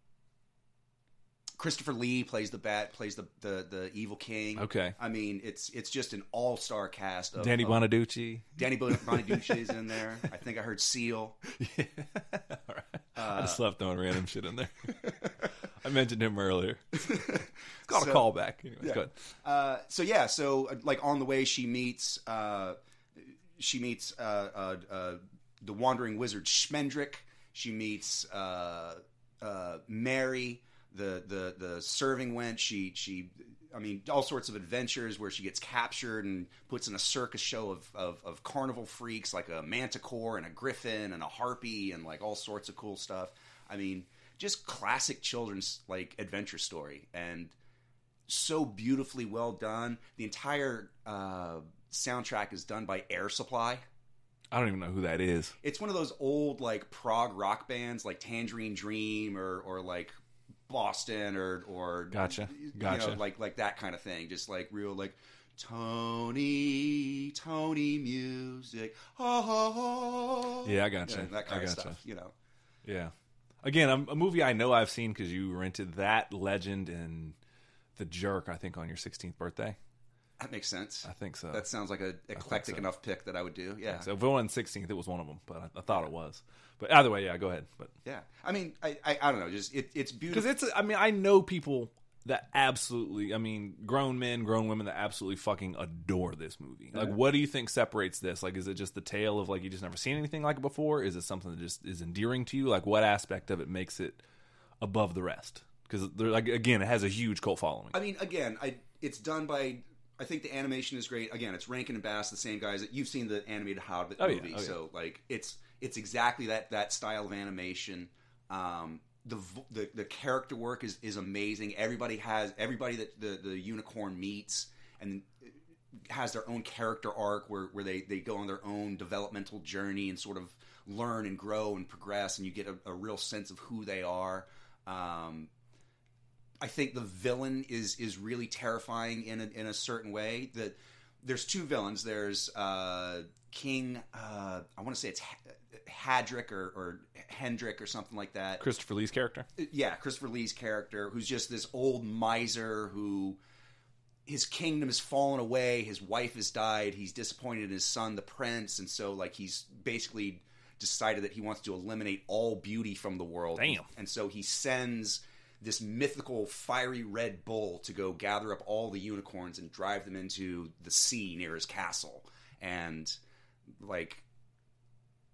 Christopher Lee plays the bat, plays the the, the evil king.
okay.
I mean, it's it's just an all star cast. Of,
Danny Bonaducci.
Danny Bon- Bonaduce is in there. I think I heard Seal.
Yeah. All right. I
Uh,
just left throwing random shit in there. I mentioned him earlier. Called
So-
a callback. Anyways,
Yeah.
go ahead.
Uh, so yeah, so like on the way, she meets uh, she meets uh, uh, uh, the wandering wizard Schmendrick. She meets uh, uh, Mary, the the the serving wench. She she. I mean, all sorts of adventures where she gets captured and puts in a circus show of, of, of carnival freaks like a manticore and a griffin and a harpy and like all sorts of cool stuff. I mean, just classic children's like adventure story and so beautifully well done. The entire uh, soundtrack is done by Air Supply.
I don't even know who that is.
It's one of those old like prog rock bands like Tangerine Dream or or like Boston or or
Gotcha.
you know,
Gotcha.
like like that kind of thing. Just like real like Tony Tony music. Oh, oh, oh.
Yeah, I gotcha.
that kind
I
of
gotcha.
stuff. You know.
Yeah. Again, a, a movie I know I've seen because you rented that Legend and The Jerk. I think on your 16th birthday.
That makes sense.
I think so.
That sounds like a eclectic
so.
enough pick that I would do. Yeah.
so if it wasn't 16th, it was one of them, but I, I thought it was. But either way, yeah, go ahead. But
Yeah, I mean, I, I, I don't know, just it, it's beautiful because
it's, I mean, I know people that absolutely, I mean, grown men, grown women that absolutely fucking adore this movie. Like, what do you think separates this? Like, is it just the tale of like you just never seen anything like it before? Is it something that just is endearing to you? Like, what aspect of it makes it above the rest? Because like again, it has a huge cult following.
I mean, again, I it's done by. I think the animation is great. Again, it's Rankin and Bass, the same guys that you've seen the animated Hobbit
Oh, yeah.
movie,
Oh, yeah.
so like it's it's exactly that that style of animation. Um, the, the the character work is is amazing. Everybody has everybody that the the unicorn meets and has their own character arc where, where they, they go on their own developmental journey and sort of learn and grow and progress and you get a, a real sense of who they are. Um, I think the villain is is really terrifying in a, in a certain way. That there's two villains. There's uh, King. Uh, I want to say it's Hadrick or, or Hendrick or something like that.
Christopher Lee's character.
Uh, yeah, Christopher Lee's character, who's just this old miser who his kingdom has fallen away. His wife has died. He's disappointed in his son, the prince, and so like he's basically decided that he wants to eliminate all beauty from the world.
Damn.
And so he sends this mythical fiery red bull to go gather up all the unicorns and drive them into the sea near his castle. And like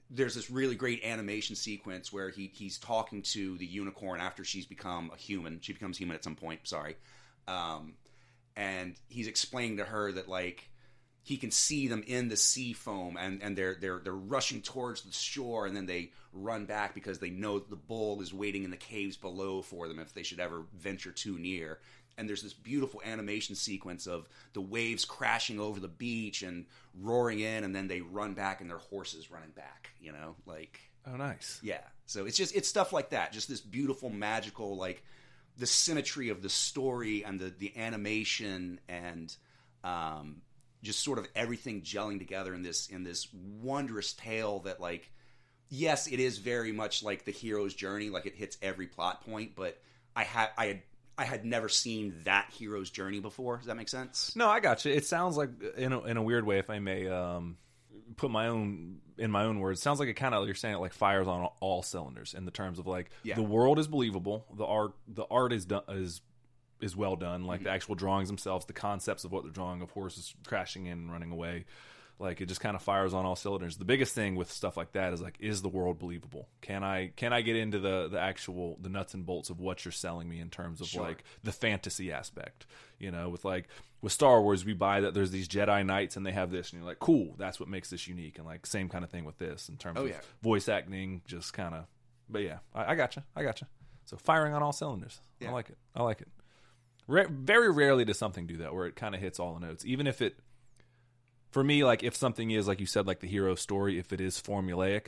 there's this really great animation sequence where he he's talking to the unicorn after she's become a human. She becomes human at some point, sorry. Um, and he's explaining to her that like he can see them in the sea foam and, and they're they're they're rushing towards the shore and then they run back because they know the bull is waiting in the caves below for them if they should ever venture too near and there's this beautiful animation sequence of the waves crashing over the beach and roaring in and then they run back and their horses running back you know like
Oh, nice.
yeah. So it's just it's stuff like that. Just this beautiful, magical, like the symmetry of the story and the the animation and um, just sort of everything gelling together in this in this wondrous tale that like yes, it is very much like the hero's journey. Like it hits every plot point, but I had I had I had never seen that hero's journey before. Does that make sense?
No, I got you. It sounds like, in a, in a weird way, if I may um, put my own in my own words, it sounds like it kind of you're saying it like fires on all, all cylinders in the terms of like
Yeah.
the world is believable, the art the art is done is is well done, like
Mm-hmm.
the actual drawings themselves, the concepts of what they're drawing of horses crashing in and running away. Like it just kind of fires on all cylinders. The biggest thing with stuff like that is like, is the world believable? Can I can I get into the the actual the nuts and bolts of what you're selling me in terms of
Sure.
like the fantasy aspect? You know, with like with Star Wars, we buy that there's these Jedi Knights and they have this, and you're like, cool, that's what makes this unique. And like same kind of thing with this in terms
Oh,
of
yeah.
voice acting, just kind of. But yeah, I, I gotcha, I got gotcha. So firing on all cylinders,
Yeah.
I like it. I like it. Ra- very rarely does something do that where it kind of hits all the notes, even if it. For me, like if something is like you said, like the hero story, if it is formulaic,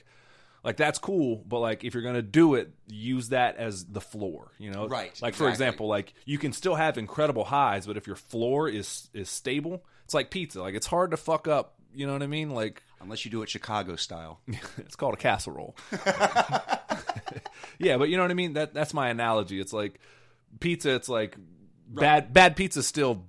like that's cool. But like if you're gonna do it, use that as the floor. You know,
Right,
Like for
exactly.
example, like you can still have incredible highs, but if your floor is is stable, it's like pizza. Like it's hard to fuck up. You know what I mean? Like
Unless you do it Chicago style.
it's called a casserole. yeah, but you know what I mean. That that's my analogy. It's like pizza. It's like bad bad pizza still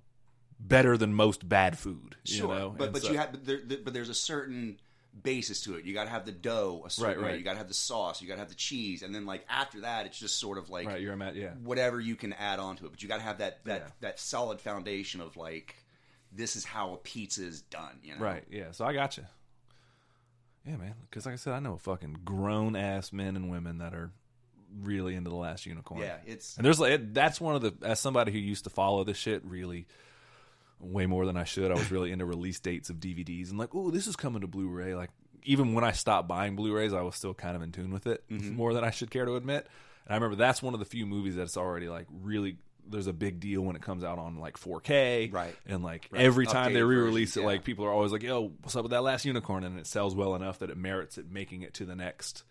better than most bad food. You
Sure,
know?
but
And
but
so-
you have but, there, but there's a certain basis to it. You got to have the dough, a certain
Right,
way.
right.
You got to have the sauce. You got to have the cheese, and then like after that, it's just sort of like
right. You're a ma- yeah.
whatever you can add on to it. But you got to have that that
Yeah.
that solid foundation of like this is how a pizza is done. You know,
Right. Yeah. So I got you. Yeah, man. Because like I said, I know fucking grown ass men and women that are really into the Last Unicorn.
Yeah, it's
And there's like that's one of the as somebody who used to follow this shit really way more than I should. I was really into release dates of DVDs and like, oh, this is coming to Blu-ray. Like even when I stopped buying Blu-rays, I was still kind of in tune with it
Mm-hmm.
more than I should care to admit. And I remember that's one of the few movies that's already like really there's a big deal when it comes out on like 4K,
Right.
And like
Right.
every time they re-release
versions,
it,
yeah.
like people are always like, "Yo, what's up with that last unicorn?" And it sells well enough that it merits it making it to the next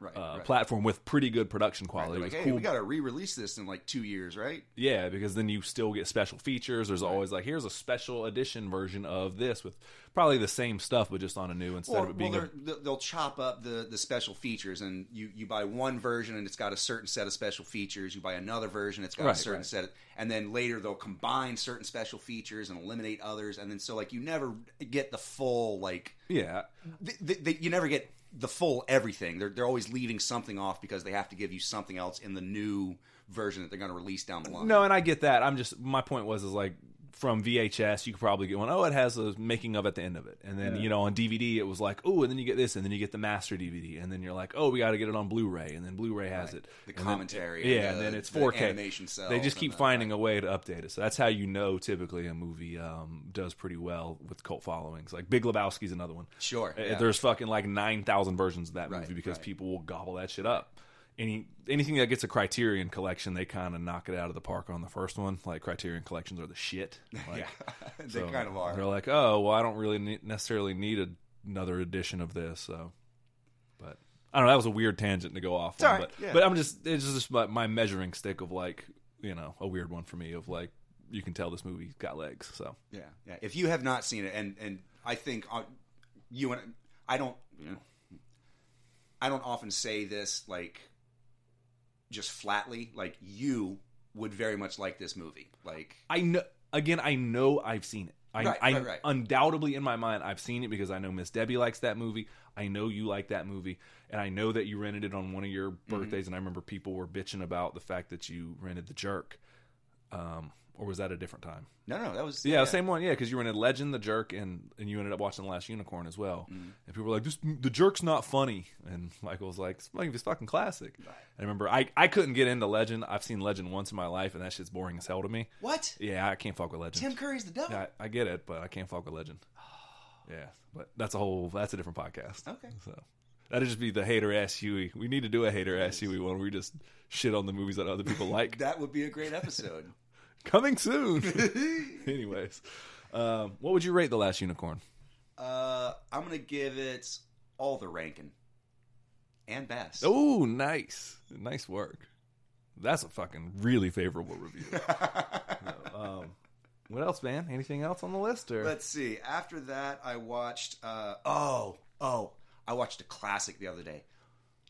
right,
uh,
right.
platform with pretty good production quality.
they're like, hey,
cool
we got to re-release this in like two years, right?
yeah, because then you still get special features. There's always like, here's a special edition version of this with probably the same stuff, but just on a new instead
Or,
of it being
well,
a,
they'll- chop up the, the special features, and you, you buy one version and it's got a certain set of special features. You buy another version, it's got
Right,
a certain
right.
set, of, and then later they'll combine certain special features and eliminate others, and then so like you never get the full like
yeah.
th- th- th- you never get the full everything. They're they're always leaving something off because they have to give you something else in the new version that they're going to release down the line.
No, and I get that. I'm just my point was is like from VHS, you could probably get one. Oh, it has a making of at the end of it, and then you know on DVD it was like, oh, and then you get this, and then you get the master DVD, and then you're like, oh, we got to get it on Blu-ray, and then Blu-ray has it,
The
And then-
commentary,
yeah,
and
and then it's 4K.
animation
They just keep
the-
finding a way to update it, so that's how you know typically a movie um, does pretty well with cult followings. Like Big Lebowski's another one.
Sure,
Uh,
yeah.
There's fucking like nine thousand versions of that
Right,
movie because
right.
people will gobble that shit up. Any anything that gets a Criterion collection, they kind of knock it out of the park on the first one. Like Criterion collections are the shit. Like,
yeah, they
so
kind of are.
They're like, oh, well, I don't really need, necessarily need a, another edition of this. So, but I don't know. That was a weird tangent to go off
It's
on,
right,
but
yeah.
but I'm just it's just my, my measuring stick of like you know a weird one for me of like you can tell this movie's got legs. So
Yeah, yeah. If you have not seen it, and and I think uh, you and I don't, you know, I don't often say this like just flatly. Like you would very much like this movie. Like
I know again, I know I've seen it. I,
Right,
I
right, right.
undoubtedly in my mind I've seen it because I know Miss Debbie likes that movie. I know you like that movie, and I know that you rented it on one of your
Mm-hmm.
birthdays. And I remember people were bitching about the fact that you rented The Jerk, um, or was that a different time?
No, no, that was
Yeah, same one. Yeah, because you rented Legend, The Jerk, and and you ended up watching The Last Unicorn as well.
Mm-hmm.
And people were like, "This The Jerk's not funny," and Michael was like, "It's fucking, it's fucking classic." I remember I I couldn't get into Legend. I've seen Legend once in my life, and that shit's boring as hell to me.
What?
Yeah, I can't fuck with Legend.
Tim Curry's the devil.
Yeah, I, I get it, but I can't fuck with Legend. Yeah, but that's a whole that's a different podcast.
Okay.
So that'd just be the hater ass Huey. We need to do a hater ass Huey one where we just shit on the movies that other people like.
That would be a great episode.
Coming soon. Anyways, um, what would you rate the last unicorn?
uh, I'm gonna give it all the ranking and best.
Oh, nice, nice work. That's a fucking really favorable review. um, what else, man? Anything else on the list? Or
Let's see. After that, I watched. Uh, oh, oh, I watched a classic the other day.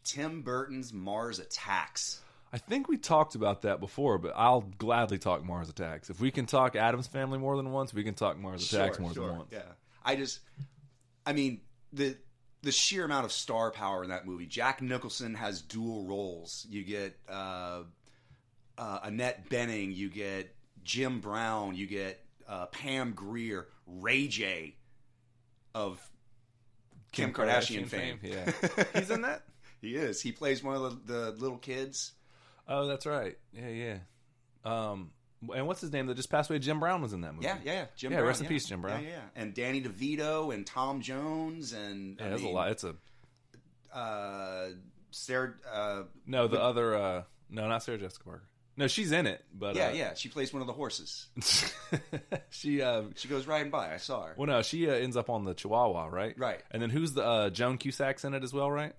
Tim Burton's Mars Attacks.
I think we talked about that before, but I'll gladly talk Mars Attacks. If we can talk Addams Family more than once, we can talk Mars Attacks more than once.
Yeah, I just, I mean the the sheer amount of star power in that movie. Jack Nicholson has dual roles. You get uh, uh, Annette Bening. You get Jim Brown. You get uh, Pam Grier, Ray J of Kim, Kardashian, fame.
Yeah, he's in that.
he is. He plays one of the, the little kids.
Oh, that's right. Yeah, yeah. Um, and what's his name that just passed away? Jim Brown was in that movie.
Yeah, yeah, yeah. Jim
Yeah,
Brown.
rest in peace, Jim Brown.
Yeah, yeah. And Danny DeVito and Tom Jones and
Yeah,
I
there's a lot. It's a
uh, Sarah. Uh,
no. The other, uh, no, not Sarah Jessica Parker. No, she's in it, but
yeah,
uh,
yeah. She plays one of the horses.
she, uh,
She goes riding by. I saw her.
well, no, she uh, ends up on the Chihuahua, right?
Right.
And then who's the uh, Joan Cusack's in it as well, right?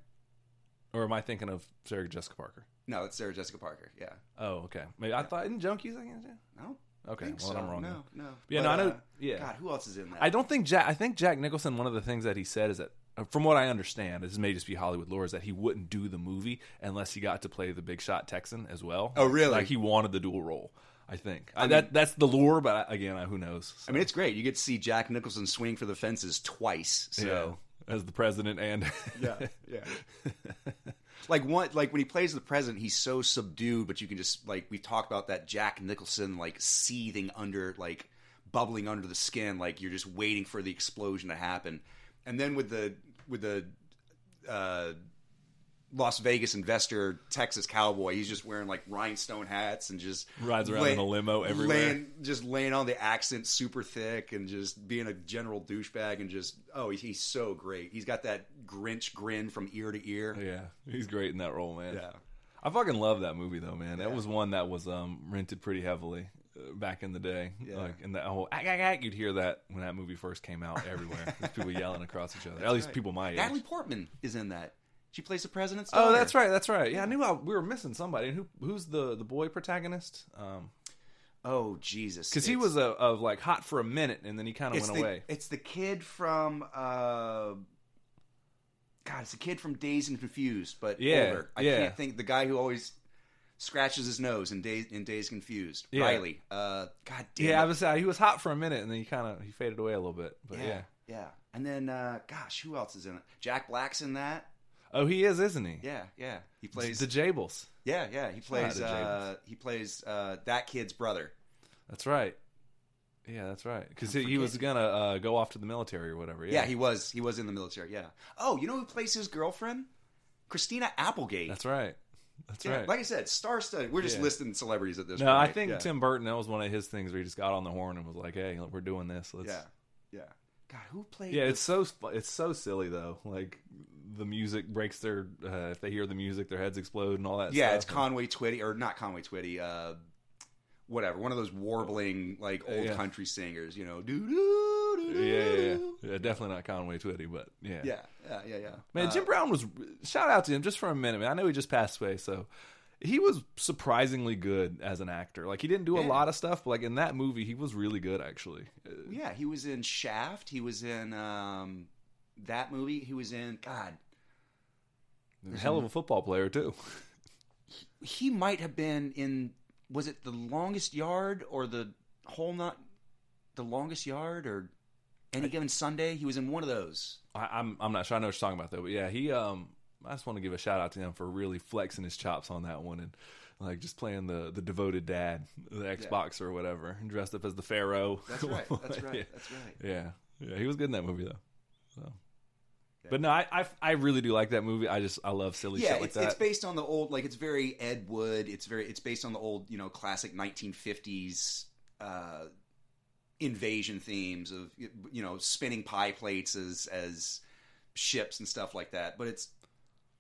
Or am I thinking of Sarah Jessica Parker?
No, it's Sarah Jessica Parker. Yeah.
Oh, okay. Maybe I thought isn't Joan Cusack in it? too?
No.
Okay, well
so.
I'm wrong.
No, no.
Yeah,
But,
no, I know-
uh,
yeah.
God, who else is in that?
I don't think Jack. I think Jack Nicholson. One of the things that he said is that, uh, from what I understand, this may just be Hollywood lore, is that he wouldn't do the movie unless he got to play the big shot Texan as well.
Oh, really?
Like he wanted the dual role. I think I
mean-
that that's the lure, but again, who knows?
I mean, it's great. You get to see Jack Nicholson swing for the fences twice. So.
yeah, as the president and
Yeah, yeah. like one, like when he plays the president, he's so subdued, but you can just like we talked about that Jack Nicholson like seething under, like bubbling under the skin, like you're just waiting for the explosion to happen. And then with the with the uh, Las Vegas investor Texas cowboy, he's just wearing like rhinestone hats and just
rides around
lay-
in a limo everywhere.
laying, just laying on the accent super thick and just being a general douchebag and just oh he's, he's so great. He's got that Grinch grin from ear to ear.
yeah, he's great in that role, man.
Yeah.
I fucking love that movie though, man. That was one that was um, rented pretty heavily uh, back in the day.
Yeah.
Like in that whole ag, ag, ag, you'd hear that when that movie first came out everywhere. People yelling across each other. At least
right.
people my age.
Natalie Portman is in that. She plays the president's
Oh, that's right. That's right. Yeah, I knew I, we were missing somebody. And who who's the the boy protagonist? Um,
Oh Jesus!
because he
It's-
was a, of like hot for a minute and then he kind of
It's
went
the,
away.
It's the kid from. Uh, God, it's the kid from Dazed and Confused, but
Yeah,
older. I
yeah.
can't think the guy who always scratches his nose in Dazed, in Dazed Confused.
Yeah.
Riley. Uh, God damn.
Yeah,
it.
I was uh, he was hot for a minute and then he kind of he faded away a little bit. But yeah.
yeah, yeah. And then, uh, gosh, who else is in it? Jack Black's in that.
Oh, he is, isn't he?
Yeah, yeah. He plays.
the Jables.
yeah, yeah. He plays. Uh, he plays uh, that kid's brother.
That's right. Yeah, that's right. Because he, he was gonna uh, go off to the military or whatever.
Yeah. he was. He was in the military. Yeah. Oh, you know who plays his girlfriend? Christina Applegate.
That's right. That's
Yeah,
right.
Like I said, star studded. We're just
Yeah.
listing celebrities at this point.
no,
point.
I think
yeah.
Tim Burton. That was one of his things where he just got on the horn and was like, "Hey, we're doing this." Let's...
Yeah, yeah. God, who played?
Yeah, it's so it's so silly though. Like the music breaks their uh, if they hear the music, their heads explode and all that.
yeah,
stuff.
it's Conway Twitty or not Conway Twitty. Uh, whatever, one of those warbling like old
Yeah.
country singers. You know, doo doo doo doo.
Yeah, yeah, yeah. Definitely not Conway Twitty, but yeah,
yeah, yeah, yeah, yeah.
Man,
Uh,
Jim Brown was shout out to him just for a minute. Man, I know he just passed away, so he was surprisingly good as an actor. Like he didn't do a
Yeah.
lot of stuff, but like in that movie, he was really good actually.
Yeah, he was in Shaft. He was in um, that movie. He was in God.
Hell of a football player too.
He might have been in. Was it the longest yard or the whole not The Longest Yard or Any Given Sunday. He was in one of those.
I, I'm I'm not sure. I know what you're talking about though. But yeah, he um. I just want to give a shout out to him for really flexing his chops on that one and like just playing the the devoted dad, the Xbox or whatever, and dressed up as the Pharaoh.
That's right. That's right.
yeah.
That's right.
yeah, yeah, he was good in that movie though. So. But no, I, I I really do like that movie. I just I love silly
yeah,
shit like
it's,
that.
it's based on the old, like it's very Ed Wood. It's very, it's based on the old, you know, classic 1950s uh, invasion themes of, you know, spinning pie plates as as ships and stuff like that. But it's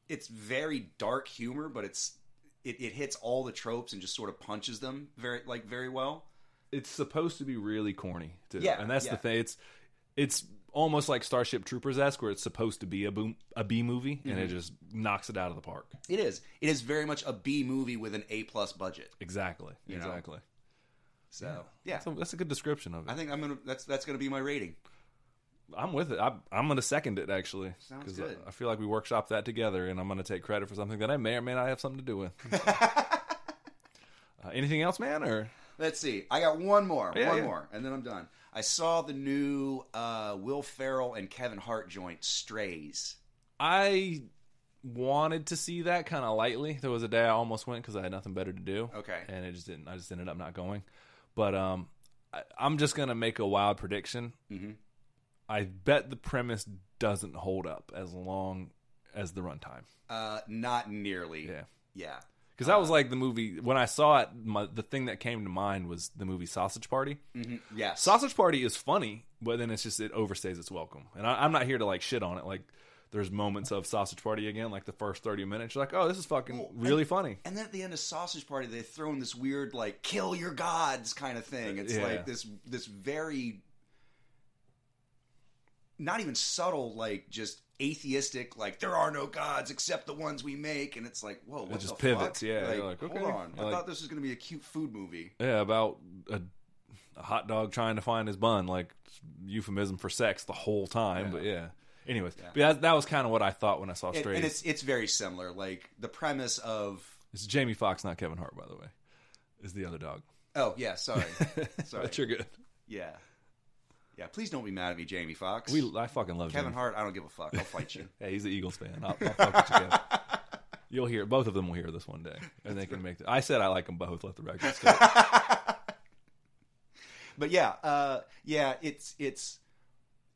it's very dark humor, but it's it, it hits all the tropes and just sort of punches them very like very well.
it's supposed to be really corny too.
Yeah,
and that's
yeah.
the thing. It's it's almost like Starship Troopers esque, where it's supposed to be a boom a B movie, and it
Mm-hmm.
just knocks it out of the park.
It is. It is very much a B movie with an A plus budget.
Exactly.
know?
exactly.
So yeah,
So that's a good description of it.
I think I'm gonna. That's that's gonna be my rating.
I'm with it. I, I'm going to second it actually.
Sounds good.
I, I feel like we workshopped that together, and I'm going to take credit for something that I may or may not have something to do with. uh, anything else, man? Or
Let's see. I got one more.
Yeah,
one
yeah.
more, and then I'm done. I saw the new uh, Will Ferrell and Kevin Hart joint, Strays.
I wanted to see that kind of lightly. There was a day I almost went because I had nothing better to do.
Okay.
and it just didn't. I just ended up not going. But um, I, I'm just gonna make a wild prediction.
Mhm.
I bet the premise doesn't hold up as long as the runtime.
Uh, not nearly.
Yeah.
Yeah.
Because that was like the movie when I saw it. My, the thing that came to mind was the movie Sausage Party.
hmm Yes.
Sausage Party is funny, but then it's just it overstays its welcome. And I, I'm not here to like shit on it. Like there's moments of Sausage Party again, like the first 30 minutes. You're like, oh, this is fucking
Well,
really funny.
and then at the end of Sausage Party, they throw in this weird like "kill your gods" kind of thing. It's
Yeah.
like this this very not even subtle, like just atheistic, like there are no gods except the ones we make, and it's like, whoa, what
just
the
pivots,
fuck?
yeah,
Like,
like, okay.
hold on, I
like-
thought this was going to be a cute food movie.
Yeah, about a, a hot dog trying to find his bun, like euphemism for sex the whole time.
Yeah.
But yeah. Anyways,
Yeah.
but that, that was kind of what I thought when I saw
And,
Strays.
and it's it's very similar. Like the premise of
it's Jamie Foxx, not Kevin Hart, by the way, is the other dog.
oh yeah, sorry, sorry,
but you're good.
yeah, yeah. Please don't be mad at me, Jamie Foxx.
We, I fucking love you.
Kevin
Jamie.
Hart, I don't give a fuck. I'll fight you.
Hey, he's an Eagles fan. I'll, I'll fuck with you, Kevin. You'll hear both of them will hear this one day, and they can make. The, I said I like them both. Let the record stay.
but yeah, uh, yeah, it's it's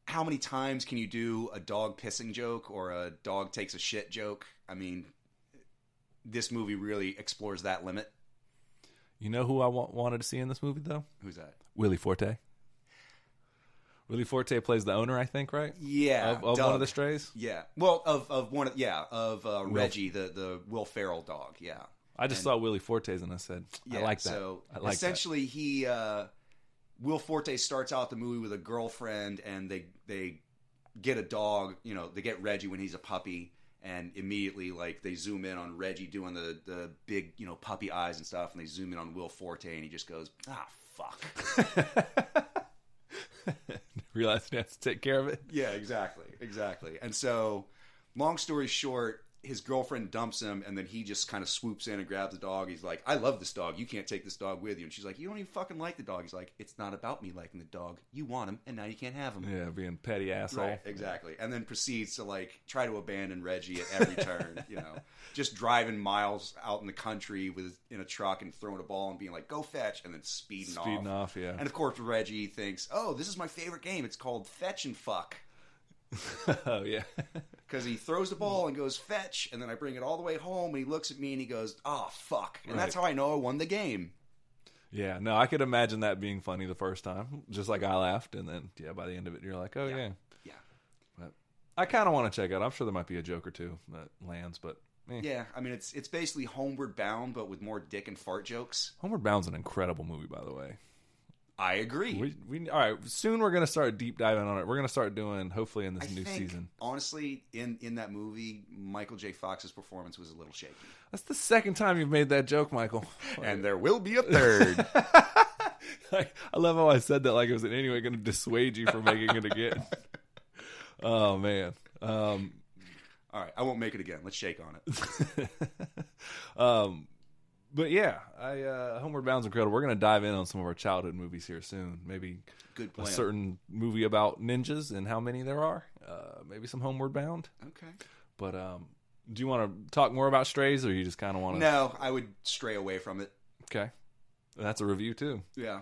how many times can you do a dog pissing joke or a dog takes a shit joke? I mean, this movie really explores that limit.
You know who I wa- wanted to see in this movie though?
Who's that?
Willie Forte. Willie Forte plays the owner, I think, right?
Yeah,
Of, of one of the strays.
Yeah, well, of of one, of, yeah, of uh, Reggie, the the Will Ferrell dog. Yeah,
I just
And-
saw Willie Forte's and I said,
yeah.
I like that.
So
I like that.
essentially, he uh, Will Forte starts out the movie with a girlfriend, and they they get a dog. You know, they get Reggie when he's a puppy, and immediately like they zoom in on Reggie doing the the big you know puppy eyes and stuff, and they zoom in on Will Forte, and he just goes, ah, fuck.
Realized he has to take care of it.
Yeah, exactly, exactly. And so, long story short, his girlfriend dumps him, and then he just kind of swoops in and grabs the dog. He's like, "I love this dog. You can't take this dog with you." And she's like, "You don't even fucking like the dog." He's like, "It's not about me liking the dog. You want him, and now you can't have him."
Yeah, being petty asshole.
Right, exactly. And then proceeds to like try to abandon Reggie at every turn. You know, just driving miles out in the country with in a truck and throwing a ball and being like, "Go fetch," and then speeding,
Speeding
off.
Speeding off, yeah.
And of course, Reggie thinks, "Oh, this is my favorite game. It's called Fetch and Fuck."
oh yeah.
because he throws the ball and goes fetch, and then I bring it all the way home, and he looks at me and he goes, "Oh fuck!" And that's how I know I won the game.
yeah, no, I could imagine that being funny the first time, just like I laughed, and then yeah, by the end of it, you're like, oh yeah.
Yeah.
But I kind of want to check it. out. I'm sure there might be a joke or two that lands, but eh.
Yeah, I mean it's it's basically Homeward Bound, but with more dick and fart jokes.
Homeward Bound's an incredible movie, by the way.
I agree.
We, we all right. Soon we're gonna start deep diving on it. We're gonna start doing hopefully in this
I
new
think,
season.
honestly, in in that movie, Michael J. Fox's performance was a little shaky,
That's the second time you've made that joke, Michael.
and there will be a third.
Like, I love how I said that like it was in any way going to dissuade you from making it again. oh man. Um,
all right, I won't make it again. Let's shake on it.
um, but yeah, I uh, Homeward Bound's incredible. We're gonna dive in on some of our childhood movies here soon. Maybe
Good
a certain movie about ninjas and how many there are. Uh, maybe some Homeward Bound.
Okay.
But um, do you want to talk more about Strays, or you just kind of want to?
No, I would stray away from it.
Okay, that's a review too.
Yeah.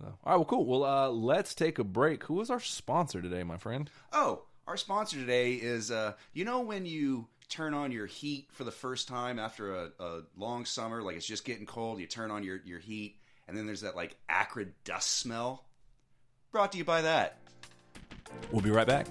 So, all right, well, cool. Well, uh, let's take a break. Who is our sponsor today, my friend?
Oh, our sponsor today is uh, you know when you turn on your heat for the first time after a, a long summer, like it's just getting cold, you turn on your, your heat, and then there's that like acrid dust smell. Brought to you by that.
We'll be right back.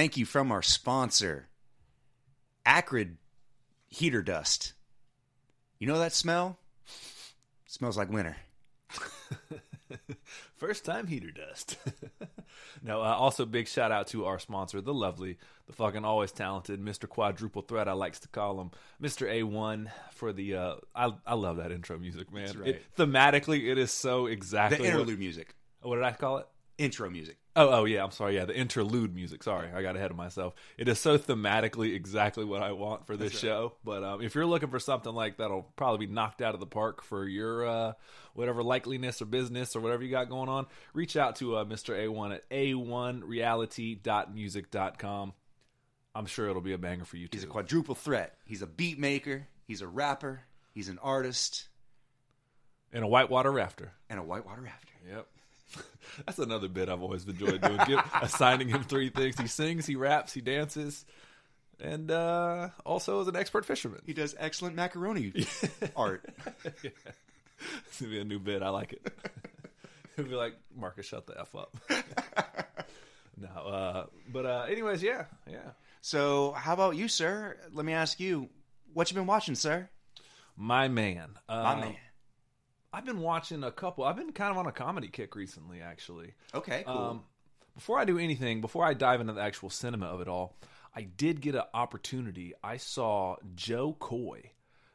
Thank you from our sponsor, Acrid Heater Dust. You know that smell? smells like winter.
First time heater dust. now, uh, also big shout out to our sponsor, the lovely, the fucking always talented Mr. Quadruple Threat. I likes to call him Mr. A1 for the. Uh, I I love that intro music, man.
right.
It, thematically, it is so
The
exactly. what,
interlude music.
what did I call it?
Intro music.
Oh, oh yeah. I'm sorry. Yeah, the interlude music. Sorry, I got ahead of myself. It is so thematically exactly what I want for this show. But um, if you're looking for something like that'll probably be knocked out of the park for your uh, whatever likeliness or business or whatever you got going on, reach out to uh, Mr. A1 at a1reality.music.com. I'm sure it'll be a banger for you too.
He's a quadruple threat. He's a beat maker. He's a rapper. He's an artist
and a whitewater rafter.
and a whitewater rafter.
Yep. That's another bit I've always enjoyed doing. Give, assigning him three things: he sings, he raps, he dances, and uh, also is an expert fisherman.
He does excellent macaroni art.
It's gonna be a new bit. I like it. He'll be like, Marcus, shut the f up. no, uh, but uh, anyways, yeah, yeah.
So, how about you, sir? Let me ask you, what you been watching, sir?
My man, uh,
My man.
I've been watching a couple. I've been kind of on a comedy kick recently, actually.
Okay, cool.
Um, before I do anything, before I dive into the actual cinema of it all, I did get an opportunity. I saw Jo Koy,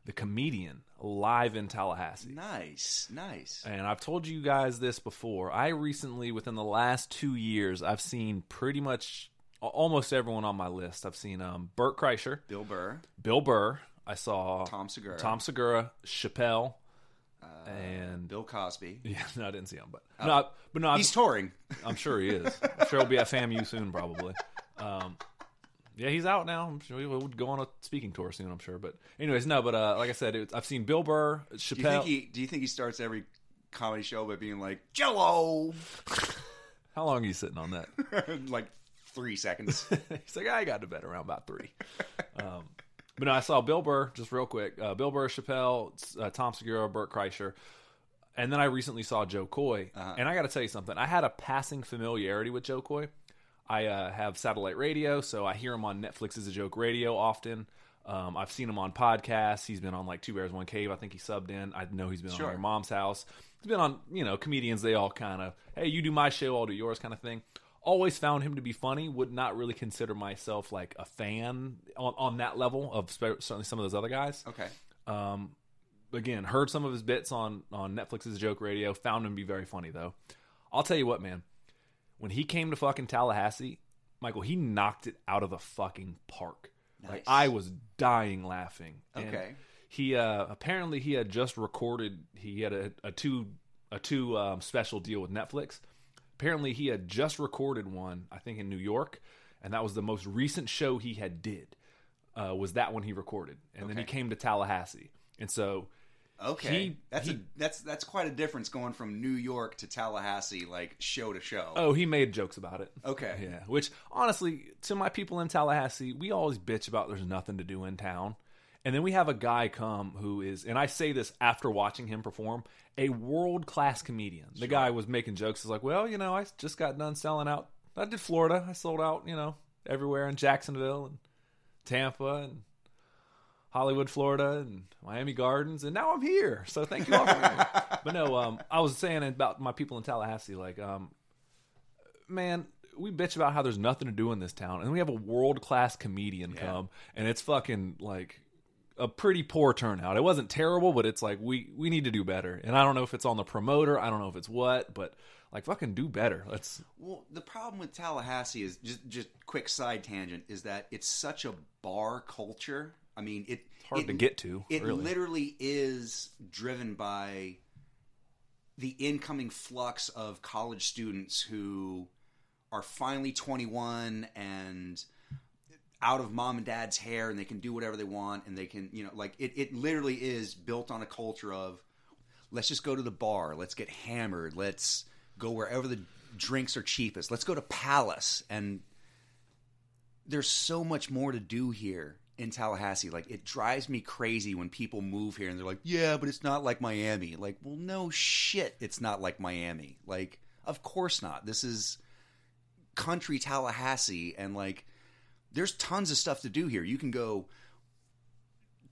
the comedian, live in Tallahassee.
nice, nice.
And I've told you guys this before. I recently, within the last two years, I've seen pretty much almost everyone on my list. I've seen um, Bert Kreischer,
Bill Burr,
Bill Burr. I saw
Tom Segura,
Tom Segura, Chappelle, and
Bill Cosby.
yeah, no, I didn't see him, but no, I- but no,
He's touring.
I'm sure he is. I'm sure he'll be at FAMU soon, probably. Um, yeah, he's out now. I'm sure he'll go on a speaking tour soon. I'm sure. But anyways, no. But uh, like I said, it, I've seen Bill Burr,
Do you
Chappelle.
think he? Do you think he starts every comedy show by being like Jello,
How long are you sitting on that?
like three seconds?
He's like, I got to bed around about three. um, but no, I saw Bill Burr just real quick. Uh, Bill Burr, Chappelle, uh, Tom Segura, Bert Kreischer, and then I recently saw Jo Koy. And I got to tell you something. I had a passing familiarity with Jo Koy. I uh, have satellite radio, so I hear him on Netflix Is a Joke Radio often. Um, I've seen him on podcasts. He's been on like Two Bears One Cave. I think he subbed in. I know he's been
Sure.
on Your Mom's House. He's been on you know comedians. They all kind of hey, you do my show, I'll do yours, kind of thing. Always found him to be funny. Would not really consider myself like a fan on, on that level of spe- certainly some of those other guys.
Okay.
Um, again, heard some of his bits on on Netflix's Joke Radio. Found him to be very funny though. I'll tell you what, man. When he came to fucking Tallahassee, Michael, he knocked it out of the fucking park. Like I was dying laughing. And
Okay.
He uh apparently he had just recorded. He had a, a two a two um, special deal with Netflix. Apparently he had just recorded one. I think in New York, and that was the most recent show he had did. Uh, was that one he recorded, and then he came to Tallahassee, and so
Okay.
He-
that's a that's that's quite a difference going from New York to Tallahassee, like show to show.
oh, he made jokes about it.
Okay.
Yeah, which honestly, to my people in Tallahassee, we always bitch about there's nothing to do in town. And then we have a guy come who is, and I say this after watching him perform, a world class comedian. The guy was making jokes. He's like, well, you know, I just got done selling out. I did Florida. I sold out, you know, everywhere in Jacksonville and Tampa and Hollywood, Florida, and Miami Gardens, and now I'm here. So thank you all but no, um, I was saying about my people in Tallahassee, like, um, man, we bitch about how there's nothing to do in this town, and we have a world class comedian come, and it's fucking like a pretty poor turnout. It wasn't terrible, but it's like we we need to do better. And I don't know if it's on the promoter, I don't know if it's what, but like fucking do better. Let's
Well, the problem with Tallahassee is just just quick side tangent is that it's such a bar culture. I mean, it
hard
it,
to get to.
It
really.
literally is driven by the incoming flux of college students who are finally 21 and out of mom and dad's hair and they can do whatever they want and they can, you know, like it, it literally is built on a culture of let's just go to the bar, let's get hammered, let's go wherever the drinks are cheapest, let's go to Palace. And there's so much more to do here in Tallahassee. Like it drives me crazy when people move here and they're like, "Yeah, but it's not like Miami." Like, well, no shit, it's not like Miami. Like, of course not. This is country Tallahassee and like there's tons of stuff to do here. You can go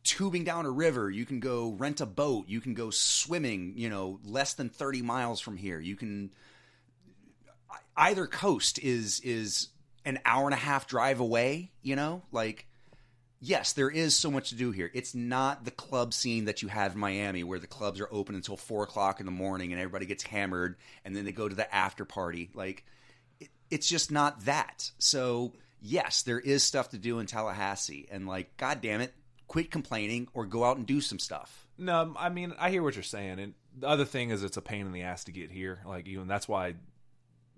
tubing down a river, you can go rent a boat, you can go swimming, you know, less than 30 miles from here. You can either coast is is an hour and a half drive away, you know? Like yes, there is so much to do here. It's not the club scene that you have in Miami where the clubs are open until four o'clock in the morning and everybody gets hammered and then they go to the after party. Like it, it's just not that. So yes, there is stuff to do in Tallahassee and like, god damn it, quit complaining or go out and do some stuff.
No, I mean I hear what you're saying, and the other thing is it's a pain in the ass to get here. Like even that's why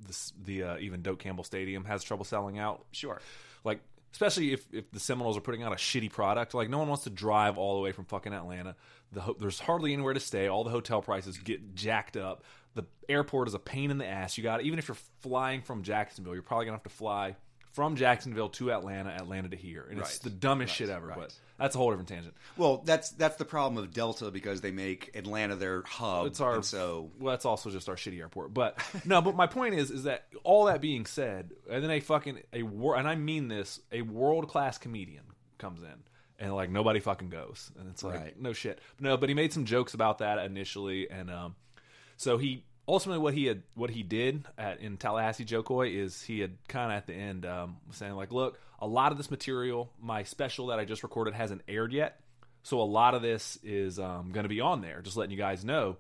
this, the uh, even Doak Campbell Stadium has trouble selling out.
Sure.
Like especially if, if the Seminoles are putting out a shitty product. Like no one wants to drive all the way from fucking Atlanta. The ho- there's hardly anywhere to stay. All the hotel prices get jacked up. The airport is a pain in the ass. You got even if you're flying from Jacksonville, you're probably gonna have to fly from Jacksonville to Atlanta, Atlanta to here, and it's the dumbest
Right.
shit ever.
Right.
But that's a whole different tangent.
Well, that's that's the problem of Delta because they make Atlanta their hub.
It's our
and so
well, that's also just our shitty airport. But no, but my point is, is that all that being said, and then a fucking a wor- and I mean this, a world class comedian comes in. And like nobody fucking goes, and it's like
Right.
no shit. No, but he made some jokes about that initially, and um, so he ultimately what he had what he did at in Tallahassee Jo Koy is he had kind of at the end um, saying like, look, a lot of this material, my special that I just recorded hasn't aired yet, so a lot of this is um, going to be on there. Just letting you guys know.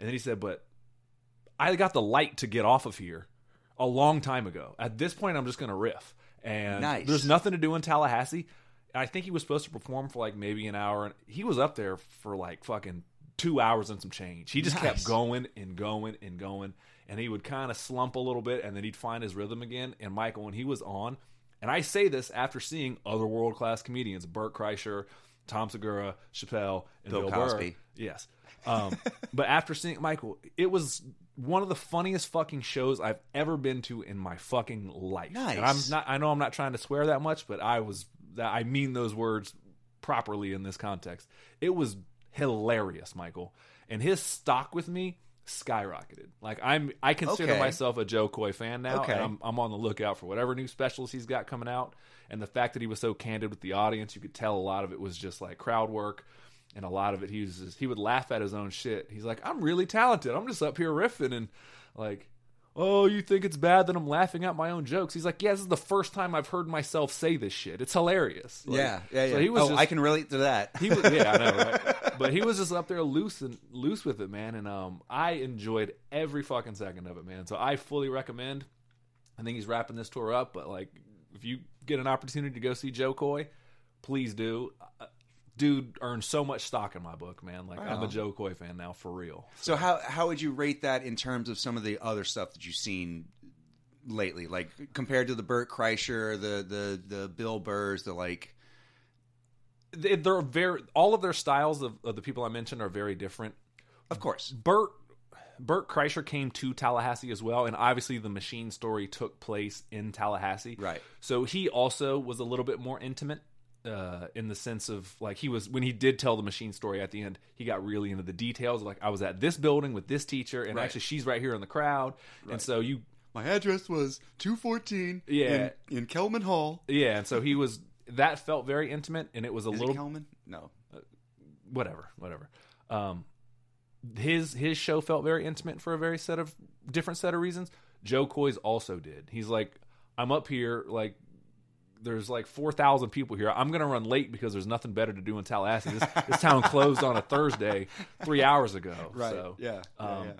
And then he said, but I got the light to get off of here a long time ago. At this point, I'm just going to riff. And
Nice.
there's nothing to do in Tallahassee. I think he was supposed to perform for like maybe an hour. and He was up there for like fucking two hours and some change. He just kept going and going and going. And he would kind of slump a little bit and then he'd find his rhythm again. And Michael, when he was on, and I say this after seeing other world class comedians, Bert Kreischer, Tom Segura, Chappelle, and
Bill
Bill,
Cosby.
Burr. Yes. Um, but after seeing Michael, it was one of the funniest fucking shows I've ever been to in my fucking life.
Nice.
And I'm not. I know I'm not trying to swear that much, but I was. I mean those words properly in this context. It was hilarious, Michael, and his stock with me skyrocketed. Like I'm, I consider
Okay.
myself a Jo Koy fan now,
Okay.
and I'm, I'm on the lookout for whatever new specials he's got coming out. And the fact that he was so candid with the audience, you could tell a lot of it was just like crowd work, and a lot of it he was just, he would laugh at his own shit. He's like, I'm really talented. I'm just up here riffing and like. Oh, you think it's bad that I'm laughing at my own jokes? He's like, yeah, this is the first time I've heard myself say this shit. It's hilarious. Like,
yeah, yeah, yeah.
So he was
oh,
just,
I can relate to that.
he was yeah, I know, right? But he was just up there loose and loose with it, man. And um, I enjoyed every fucking second of it, man. So I fully recommend. I think he's wrapping this tour up, but like, if you get an opportunity to go see Jo Koy, please do. Dude earned so much stock in my book, man. Like I'm a Jo Koy fan now, for real.
So how how would you rate that in terms of some of the other stuff that you've seen lately, like compared to the Bert Kreischer, the the the Bill Burrs, the like?
They- They're very all of their styles of, of the people I mentioned are very different.
Of course,
Burt Bert Kreischer came to Tallahassee as well, and obviously the machine story took place in Tallahassee.
Right.
So he also was a little bit more intimate uh, in the sense of like he was when he did tell the machine story at the end, he got really into the details. Like I was at this building with this teacher, and
Right.
actually she's right here in the crowd, and so you
My address was 214
Yeah.
in, in Kelman Hall.
yeah, and so he was that felt very intimate, and it was a
Is
little
it Kelman? No.
whatever, whatever. Um, his his show felt very intimate for a very set of different set of reasons. Jo Koy's also did. He's like, I'm up here, like, there's like four thousand people here. I'm gonna run late because there's nothing better to do in Tallahassee. This, this town closed on a Thursday three hours ago. So,
yeah.
um,
yeah.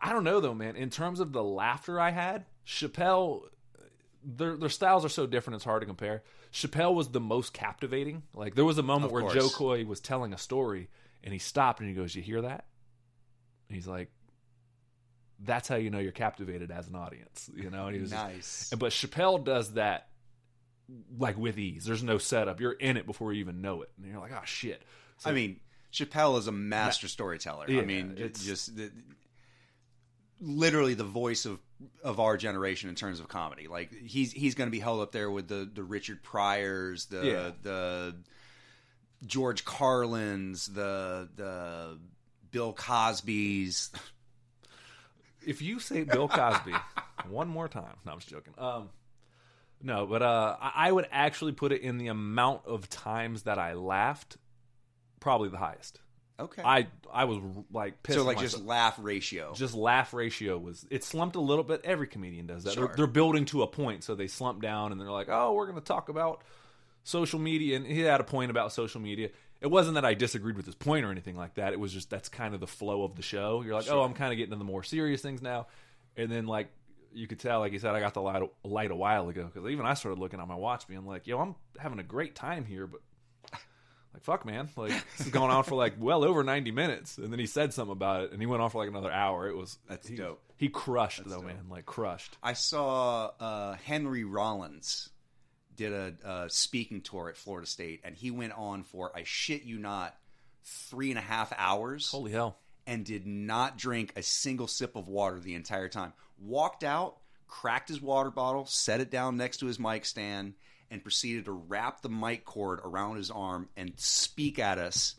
I don't know though, man. In terms of the laughter I had, Chappelle, their their styles are so different. It's hard to compare. Chappelle was the most captivating. Like there was a moment
Of
where
course.
Jo Koy was telling a story, and he stopped and he goes, "You hear that?" And he's like, "That's how you know you're captivated as an audience." You know, and he was just-
Nice.
but Chappelle does that like with ease. There's no setup. You're in it before you even know it, and you're like, "Oh shit." So-
I mean, Chappelle is a master storyteller.
Yeah,
I mean,
it's-
just the, literally the voice of of our generation in terms of comedy. Like he's he's going to be held up there with the the Richard Pryors, the
Yeah.
the George Carlins, the the Bill Cosby's.
if you say Bill Cosby one more time, no, I'm just joking. Um, no, but uh, I would actually put it in the amount of times that I laughed, probably the highest.
Okay.
I I was like pissed.
so like just laugh ratio.
just laugh ratio was it slumped a little bit. Every comedian does that.
Sure.
They're, they're building to a point, so they slump down and they're like, "Oh, we're going to talk about social media." And he had a point about social media. It wasn't that I disagreed with his point or anything like that. It was just that's kind of the flow of the show. You're like, "Oh, I'm kind of getting to the more serious things now," and then like you could tell, like you said, I got the light light a while ago because even I started looking at my watch, being like, "Yo, I'm having a great time here," but like fuck man like this is going on for like well over 90 minutes and then he said something about it and he went on for like another hour it was
That's
he,
dope.
he crushed though
dope.
man like crushed
I saw uh, Henry Rollins did a, a speaking tour at Florida State, and he went on for I shit you not three and a half hours,
holy hell
and did not drink a single sip of water the entire time. Walked out, cracked his water bottle, set it down next to his mic stand, and proceeded to wrap the mic cord around his arm and speak at us.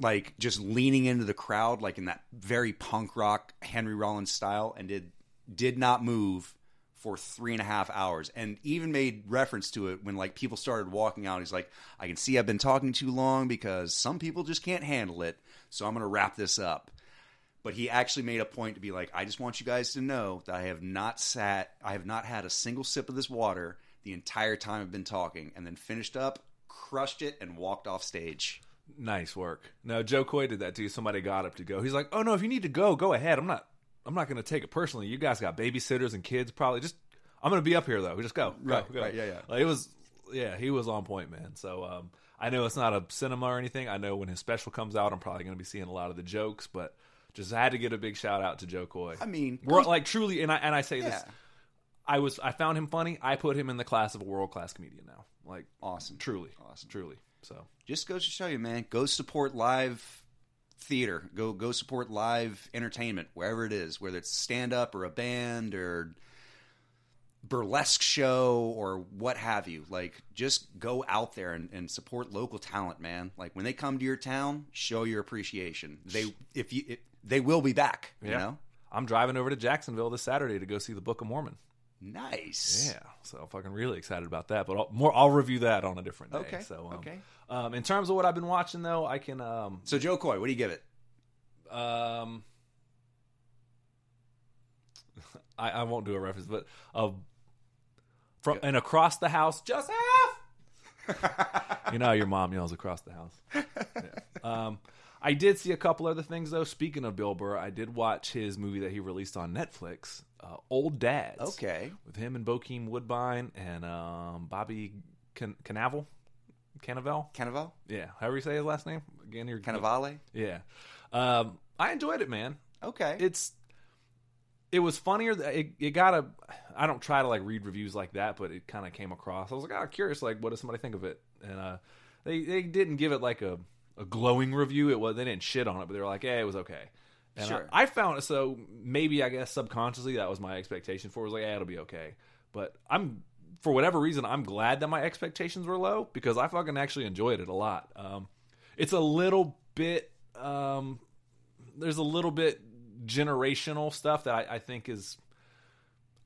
Like just leaning into the crowd, like in that very punk rock Henry Rollins style, and did did not move for three and a half hours and even made reference to it when like people started walking out he's like i can see i've been talking too long because some people just can't handle it so i'm going to wrap this up but he actually made a point to be like i just want you guys to know that i have not sat i have not had a single sip of this water the entire time i've been talking and then finished up crushed it and walked off stage.
Nice work. No jo koy did that too somebody got up to go. He's like oh no if you need to go go ahead. I'm not i'm not going to take it personally. You guys got babysitters and kids probably. Just i'm going to be up here though. We just go, go,
Right,
go.
right, yeah, yeah.
Like, it was yeah he was on point man. So um i know it's not a cinema or anything. I know when his special comes out i'm probably going to be seeing a lot of the jokes but just had to get a big shout out to jo koy
i mean
We're like truly, and I and I say this. I was I found him funny. I put him in the class of a world class comedian now. Like
awesome
truly,
Awesome.
truly. So
just goes to show you, man. Go support live theater. Go go support live entertainment wherever it is, whether it's stand up or a band or burlesque show or what have you. Like, just go out there and, and support local talent, man. Like when they come to your town, show your appreciation. They if you it, they will be back. You
Yeah.
know,
I'm driving over to Jacksonville this Saturday to go see the Book of Mormon.
nice.
Yeah, so I'm fucking really excited about that. But I'll, more, I'll review that on a different day.
Okay,
So um,
okay.
Um, in terms of what I've been watching, though, I can um
So Jo Koy, what do you give it?
um. I, I won't do a reference, but uh, from and across the house, Joseph. you know how your mom yells across the house. Yeah. Um, I did see a couple other things though. Speaking of Bill Burr, I did watch his movie that he released on Netflix, uh, Old Dads.
Okay.
with him and Bokeem Woodbine and um, Bobby Can- Canavel, Canavel.
Cannavale?
Yeah, however you say his last name. Again, you're
Cannavale?
Yeah, um, I enjoyed it, man.
Okay.
It's it was funnier. It, it got a. I don't try to like read reviews like that, but it kind of came across. I was like, oh, curious. Like, what does somebody think of it? And uh, they they didn't give it like a, a glowing review. It was they didn't shit on it, but they were like, yeah, it was okay. And
Sure.
I, I found it so maybe I guess subconsciously that was my expectation for. It was like, yeah, it'll be okay. But I'm for whatever reason, I'm glad that my expectations were low because I fucking actually enjoyed it a lot. Um, it's a little bit, um, there's a little bit generational stuff that I, I think is.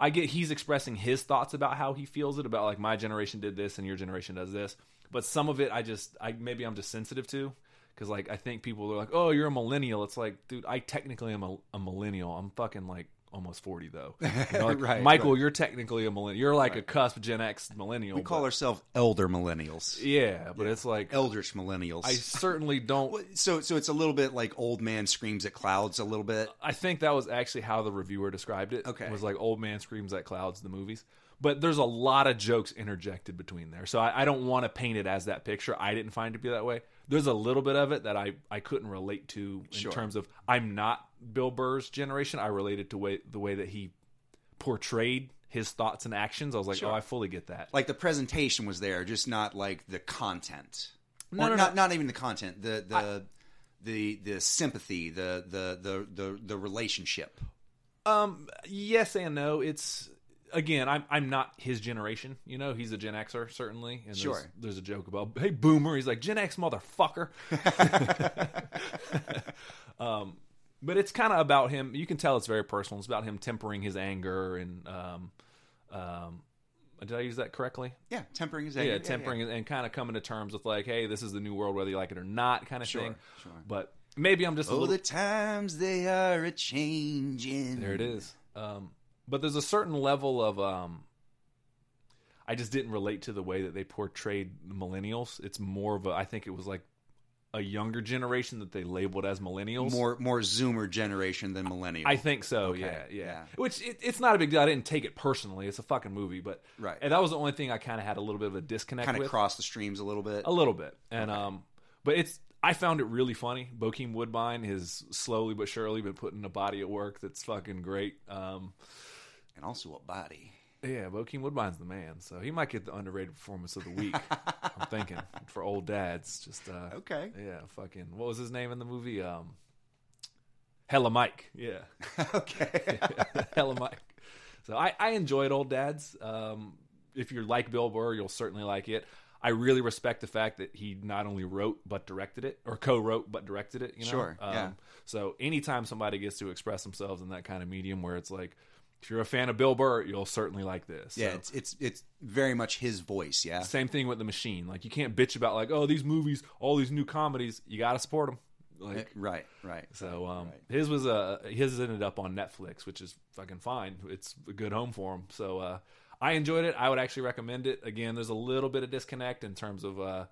I get he's expressing his thoughts about how he feels it about like my generation did this and your generation does this, but some of it I just I maybe I'm just sensitive to because like I think people are like, oh, you're a millennial. It's like, dude, I technically am a, a millennial. I'm fucking like almost 40 though. You know, like,
Right,
Michael,
right.
you're technically a millennial. You're like a cusp Gen X millennial.
We call
but-
ourselves elder millennials,
yeah, but it's like
eldritch millennials.
I certainly don't.
So so it's a little bit like old man screams at clouds a little bit.
I think that was actually how the reviewer described it.
Okay.
It was like old man screams at clouds, the movies. But there's a lot of jokes interjected between there. So I, I don't want to paint it as that picture. I didn't find it to be that way. There's a little bit of it that I, I couldn't relate to in
Sure.
terms of I'm not Bill Burr's generation. I related to way, the way that he portrayed his thoughts and actions. I was like,
Sure.
oh, I fully get that.
Like the presentation was there, just not like the content.
No, no,
not
no.
not even the content. The the the the sympathy, the the the the, the relationship.
Um, yes and no. It's again, I'm I'm not his generation. You know, he's a Gen Xer certainly. And
Sure.
There's, there's a joke about hey boomer. He's like Gen X motherfucker. um, but it's kind of about him. You can tell it's very personal. It's about him tempering his anger and um, um. Did I use that correctly?
Yeah, tempering his anger.
Yeah, tempering and- and kind of coming to terms with like, hey, this is the new world, whether you like it or not, kind of
Sure,
thing.
sure.
But maybe I'm just a
Oh,
little
the times they are a changing.
There it is. Um, but there's a certain level of um, I just didn't relate to the way that they portrayed millennials. It's more of a I think it was like a younger generation that they labeled as millennials.
More more Zoomer generation than millennial.
I think so.
Okay,
Yeah, yeah.
yeah.
Which it, it's not a big deal. I didn't take it personally. It's a fucking movie, but
Right.
And that was the only thing I kind of had a little bit of a disconnect
kind of
with.
cross the streams a little bit.
A little bit, and um, but it's I found it really funny. Bokeem Woodbine has slowly but surely been putting a body at work that's fucking great. Um,
and also a body.
Yeah, Bokeem Woodbine's the man, so he might get the underrated performance of the week. I'm thinking for old dads, just uh,
Okay.
yeah, fucking what was his name in the movie? Um, Hella Mike, yeah,
okay.
Hella Mike. So I, I enjoyed Old Dads. Um, if you're like Bill Burr, you'll certainly like it. I really respect the fact that he not only wrote but directed it, or co-wrote but directed it. You know?
Sure, yeah.
Um, so anytime somebody gets to express themselves in that kind of medium, where it's like, if you're a fan of Bill Burr, you'll certainly like this.
yeah,
So-
it's it's it's very much his voice. Yeah.
Same thing with the machine. Like you can't bitch about like, oh, these movies, all these new comedies. You got to support them. Like
Right. Right.
so, um,
Right.
his was uh, his ended up on Netflix, which is fucking fine. It's a good home for him. So uh, I enjoyed it. I would actually recommend it. Again, there's a little bit of disconnect in terms of. Uh,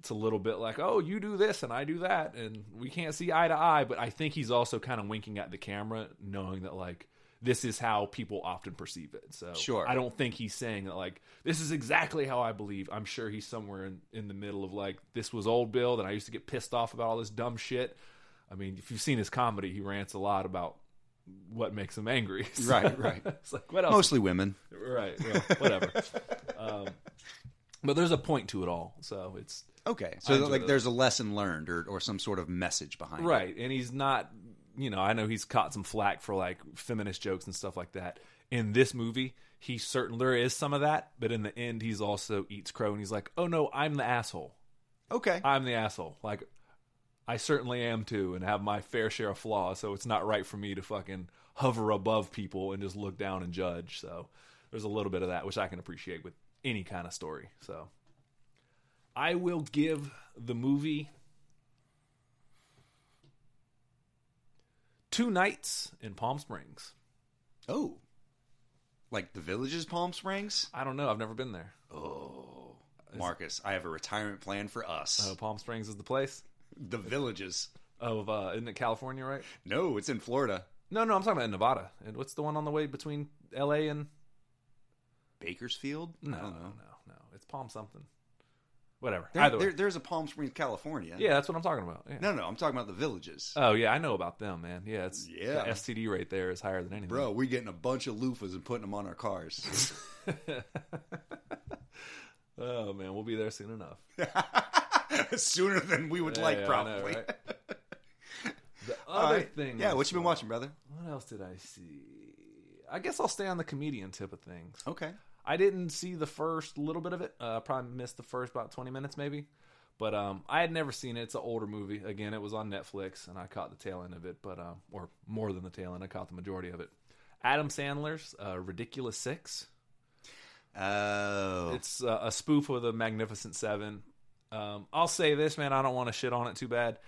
it's a little bit like, oh, you do this and I do that, and we can't see eye to eye. But I think he's also kind of winking at the camera, knowing that like this is how people often perceive it. So
Sure.
I don't think he's saying that like this is exactly how I believe. I'm sure he's somewhere in, in the middle of like this was old Bill that I used to get pissed off about all this dumb shit. I mean, if you've seen his comedy, he rants a lot about what makes him angry. So,
Right, right.
it's like what else?
Mostly women.
Right. Well, whatever. um, but there's a point to it all, so it's
Okay. So like
those.
there's a lesson learned or or some sort of message behind it.
right. And he's not, you know, I know he's caught some flack for like feminist jokes and stuff like that. In this movie, he certainly there is some of that, but in the end, he's also eats crow and he's like, "Oh no, I'm the asshole.
Okay.
I'm the asshole. Like, I certainly am too, and have my fair share of flaws. So it's not right for me to fucking hover above people and just look down and judge. So there's a little bit of that, which I can appreciate with any kind of story. So I will give the movie two nights in Palm Springs.
Oh. Like the village's Palm Springs?
I don't know. I've never been there.
Oh. Marcus, I have a retirement plan for us.
Uh, Palm Springs is the place
the villages.
of uh, isn't it California, right?
No, it's in Florida.
No, no, I'm talking about Nevada. And what's the one on the way between L.A. and
Bakersfield?
No,
know.
no, no. It's Palm something. Whatever.
There-
Either way.
there's a Palm Springs, California.
Yeah, that's what I'm talking about. Yeah.
No, no, I'm talking about the villages.
Oh yeah, I know about them, man. Yeah, it's
Yeah.
the STD rate there is higher than anything.
Bro, we're getting a bunch of loofahs and putting them on our cars.
oh man, we'll be there soon enough.
Sooner than we would
Yeah,
like,
yeah,
probably.
know, right? The other
right.
thing.
Yeah, what you been watching, brother?
What else did I see? I guess I'll stay on the comedian tip of things.
Okay.
I didn't see the first little bit of it. Uh, probably missed the first about twenty minutes, maybe. But um, I had never seen it. It's an older movie. Again, it was on Netflix, and I caught the tail end of it. But um, or more than the tail end, I caught the majority of it. Adam Sandler's uh, Ridiculous Six.
Oh,
It's uh, a spoof of the Magnificent Seven. Um, I'll say this, man. I don't want to shit on it too bad.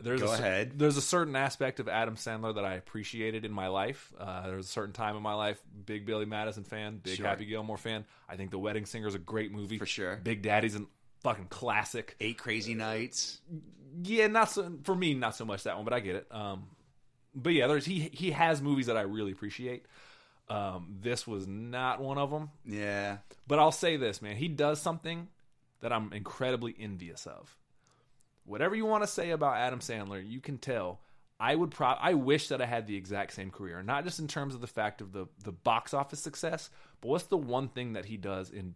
There's
Go
a,
ahead.
There's a certain aspect of Adam Sandler that I appreciated in my life. Uh, there was a certain time in my life, big Billy Madison fan, big
Sure.
Happy Gilmore fan. I think The Wedding Singer is a great movie
For sure.
Big Daddy's a fucking classic.
Eight Crazy Nights.
Yeah, not so for me, not so much that one, but I get it. Um, but yeah, there's he he has movies that I really appreciate. Um, this was not one of them.
Yeah,
But I'll say this, man. He does something that I'm incredibly envious of. Whatever you want to say about Adam Sandler, you can tell. I would pro- I wish that I had the exact same career, not just in terms of the fact of the the box office success, but what's the one thing that he does in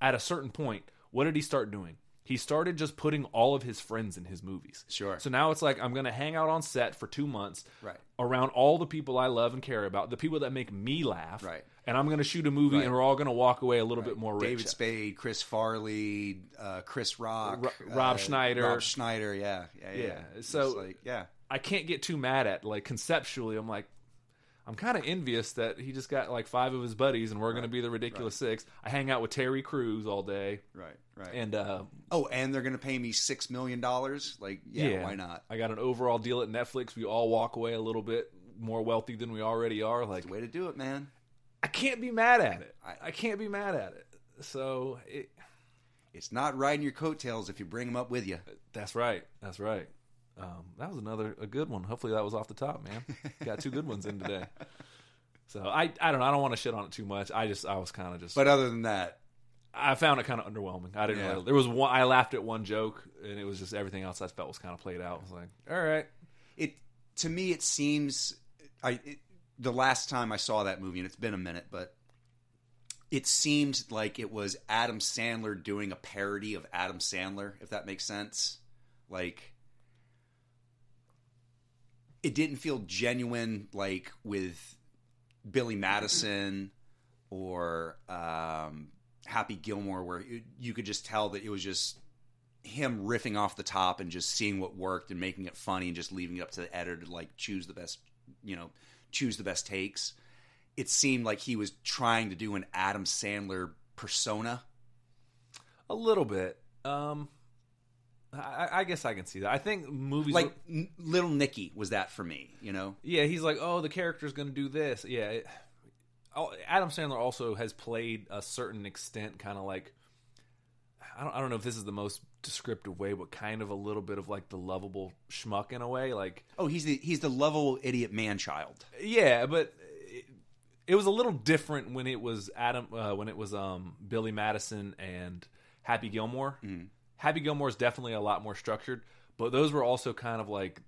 at a certain point? What did he start doing? He started just putting all of his friends in his movies.
Sure.
So now it's like I'm going to hang out on set for 2 months
Right.
around all the people I love and care about, the people that make me laugh.
Right.
And I'm going to shoot a movie
Right.
and we're all going to walk away a little bit more rich.
David Spade, Chris Farley, uh, Chris Rock,
Ro- Rob
uh,
Schneider.
Rob Schneider. Yeah, yeah, yeah.
Yeah, so-
like, yeah,
I can't get too mad at like conceptually. I'm like, I'm kind of envious that he just got like five of his buddies, and we're going to be the ridiculous six. I hang out with Terry Crews all day,
right, right.
and uh,
oh, and they're gonna pay me six million dollars. Like, yeah, why not?
I got an overall deal at Netflix. We all walk away a little bit more wealthy than we already are. Like,
The way to do it, man.
I can't be mad at it.
I-
I can't be mad at it. So it,
It's not riding your coattails if you bring them up with you.
that's right. That's right. Um, that was another a good one. Hopefully that was off the top, man. Got two good ones in today. So I I don't know. I don't want to shit on it too much. I just I was kind of just
But other than that,
I found it kind of underwhelming. I didn't.
Yeah.
Really, there was one. I laughed at one joke, and it was just everything else I felt was kind of played out. I was like, all right,
it to me it seems I it, the last time I saw that movie and it's been a minute, but it seemed like it was Adam Sandler doing a parody of Adam Sandler, if that makes sense. Like it didn't feel genuine like with Billy Madison or um, Happy Gilmore, where you, you could just tell that it was just him riffing off the top and just seeing what worked and making it funny and just leaving it up to the editor to like choose the best, you know, choose the best takes. It seemed like he was trying to do an Adam Sandler persona.
a little bit. Um, I, I guess I can see that. I think movies
Like N- Little Nicky was that for me, you know?
Yeah, he's like, oh, the character's going to do this. Yeah. It, oh, Adam Sandler also has played a certain extent, kind of like, I don't, I don't know if this is the most descriptive way, but kind of a little bit of like the lovable schmuck in a way. Like,
Oh, he's the he's the lovable idiot man child.
yeah, but it, it was a little different when it was Adam, uh, when it was um, Billy Madison and Happy Gilmore. Happy Gilmore is definitely a lot more structured, but those were also kind of like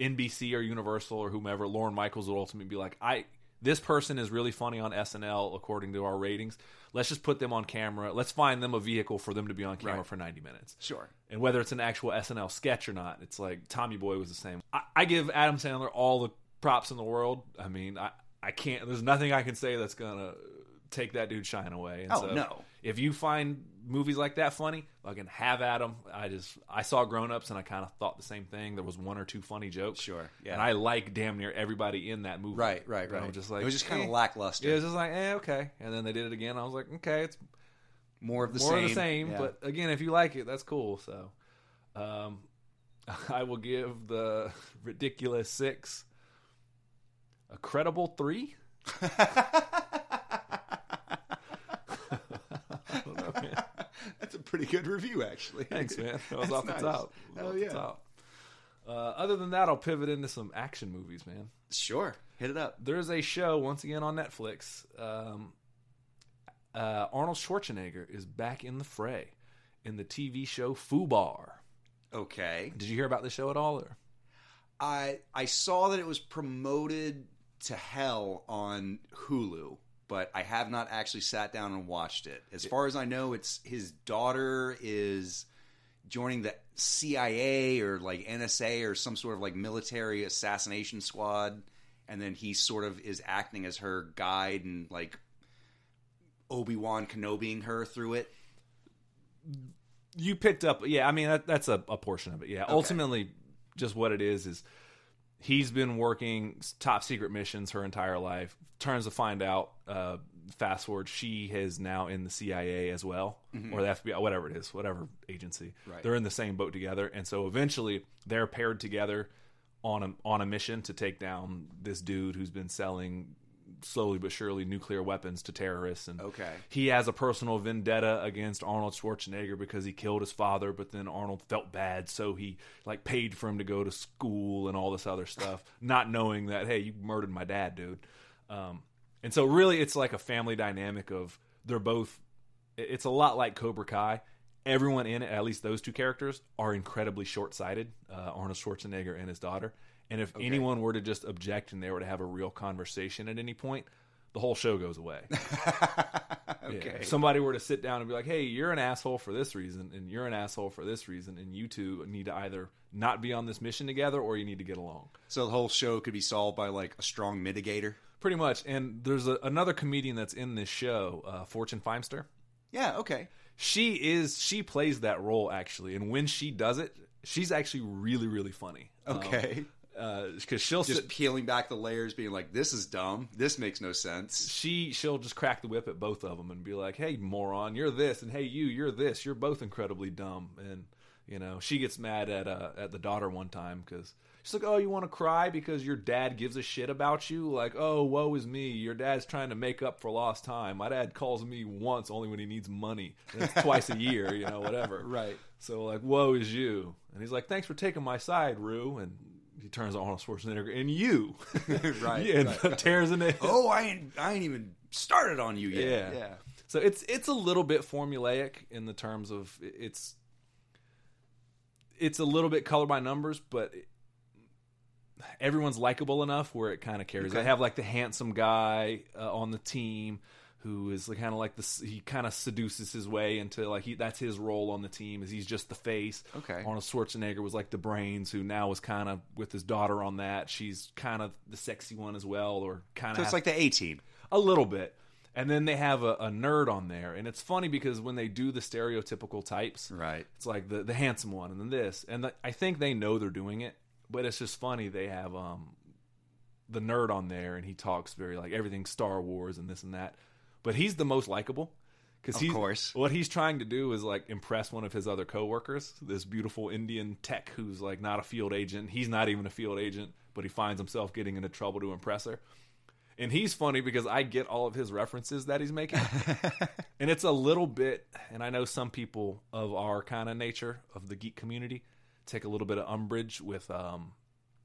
NBC or Universal or whomever. Lorne Michaels would ultimately be like, I this person is really funny on SNL according to our ratings. Let's just put them on camera. Let's find them a vehicle for them to be on camera
Right.
for 90 minutes.
Sure.
And whether it's an actual SNL sketch or not, it's like Tommy Boy was the same. I, I give Adam Sandler all the props in the world. I mean, I, I can't. There's nothing I can say that's gonna take that dude shine away. And
Oh,
so
no.
If you find movies like that funny, fucking have at 'em. I just I saw Grown Ups and I kind of thought the same thing. There was one or two funny jokes.
Sure, yeah.
And I like damn near everybody in that movie.
Right, right, right.
I'm just like
it was just kind
eh.
of lackluster.
It was just like, eh, okay. And then they did it again. I was like, okay, it's
more of the
more
same.
of the same.
Yeah.
But again, if you like it, that's cool. So, um, I will give the ridiculous six a credible three. I don't know, man.
That's a pretty good review, actually.
Thanks, man. That was
That's
off the
nice.
top.
Hell
Off the
yeah.
top. Uh, other than that, I'll pivot into some action movies, man.
Sure, hit it up.
There's a show once again on Netflix. Um, uh, Arnold Schwarzenegger is back in the fray in the TV show Fubar.
Okay.
Did you hear about the show at all? Or?
I I saw that it was promoted to hell on Hulu, but I have not actually sat down and watched it. As far as I know, it's his daughter is joining the CIA or like NSA or some sort of like military assassination squad, and then he sort of is acting as her guide and like Obi Wan Kenobiing her through it.
you picked up yeah i mean that, that's a, a portion of it yeah ultimately just what it is is he's been working top secret missions her entire life. Turns to find out uh, fast forward she is now in the cia as well or the fbi whatever it is whatever agency.
Right.
they're in the same boat together and so eventually they're paired together on a, on a mission to take down this dude who's been selling slowly but surely nuclear weapons to terrorists and
Okay.
he has a personal vendetta against Arnold Schwarzenegger because he killed his father, but then Arnold felt bad, so he like paid for him to go to school and all this other stuff, not knowing that hey, you murdered my dad, dude. Um, and so really, it's like a family dynamic of they're both. It's a lot like Cobra Kai. Everyone in it, at least those two characters, are incredibly short-sighted. Uh, Arnold Schwarzenegger and his daughter. And if anyone were to just object and they were to have a real conversation at any point, the whole show goes away.
Okay.
Yeah. If somebody were to sit down and be like, "Hey, you're an asshole for this reason, and you're an asshole for this reason, and you two need to either not be on this mission together, or you need to get along."
So the whole show could be solved by like a strong mitigator.
Pretty much. And there's a, another comedian that's in this show, uh, Fortune Feimster.
Yeah. Okay.
She is she plays that role actually, and when she does it, she's actually really really funny.
Okay.
Because she'll
just
sit,
peeling back the layers, being like, "This is dumb. This makes no sense."
she she'll just crack the whip at both of them and be like, "Hey, moron, you're this," and "Hey, you, you're this. You're both incredibly dumb." And you know, she gets mad at uh, at the daughter one time because she's like, "Oh, you want to cry because your dad gives a shit about you? Like, oh, woe is me. Your dad's trying to make up for lost time. My dad calls me once only when he needs money. And it's twice a year, you know, whatever."
Right.
So like, woe is you. And he's like, thanks for taking my side, Rue. And he turns to Arnold Schwarzenegger and you,
Right,
Yeah, and
right.
tears in it.
Oh, I ain't, I ain't even started on you yet.
Yeah.
Yeah.
So it's it's a little bit formulaic in the terms of it's it's a little bit color by numbers, but it- everyone's likable enough where it kind of carries.
Okay.
They have like the handsome guy uh, on the team who is kind of like this. He kind of seduces his way into like he that's his role on the team is he's just the face.
Okay.
Arnold Schwarzenegger was like the brains who now is kind of with his daughter on that. She's kind of the sexy one as well, or kind of.
So it's like the A team.
a little bit. And then they have a, a nerd on there, and it's funny because when they do the stereotypical types,
Right.
it's like the the handsome one, and then this, and the, I think they know they're doing it, but it's just funny they have um the nerd on there, and he talks very like everything Star Wars and this and that, but he's the most likable because he's
course.
what he's trying to do is like impress one of his other coworkers, this beautiful Indian tech who's like not a field agent. He's not even a field agent, but he finds himself getting into trouble to impress her. And he's funny because I get all of his references that he's making. and it's a little bit, and I know some people of our kind of nature of the geek community take a little bit of umbrage with um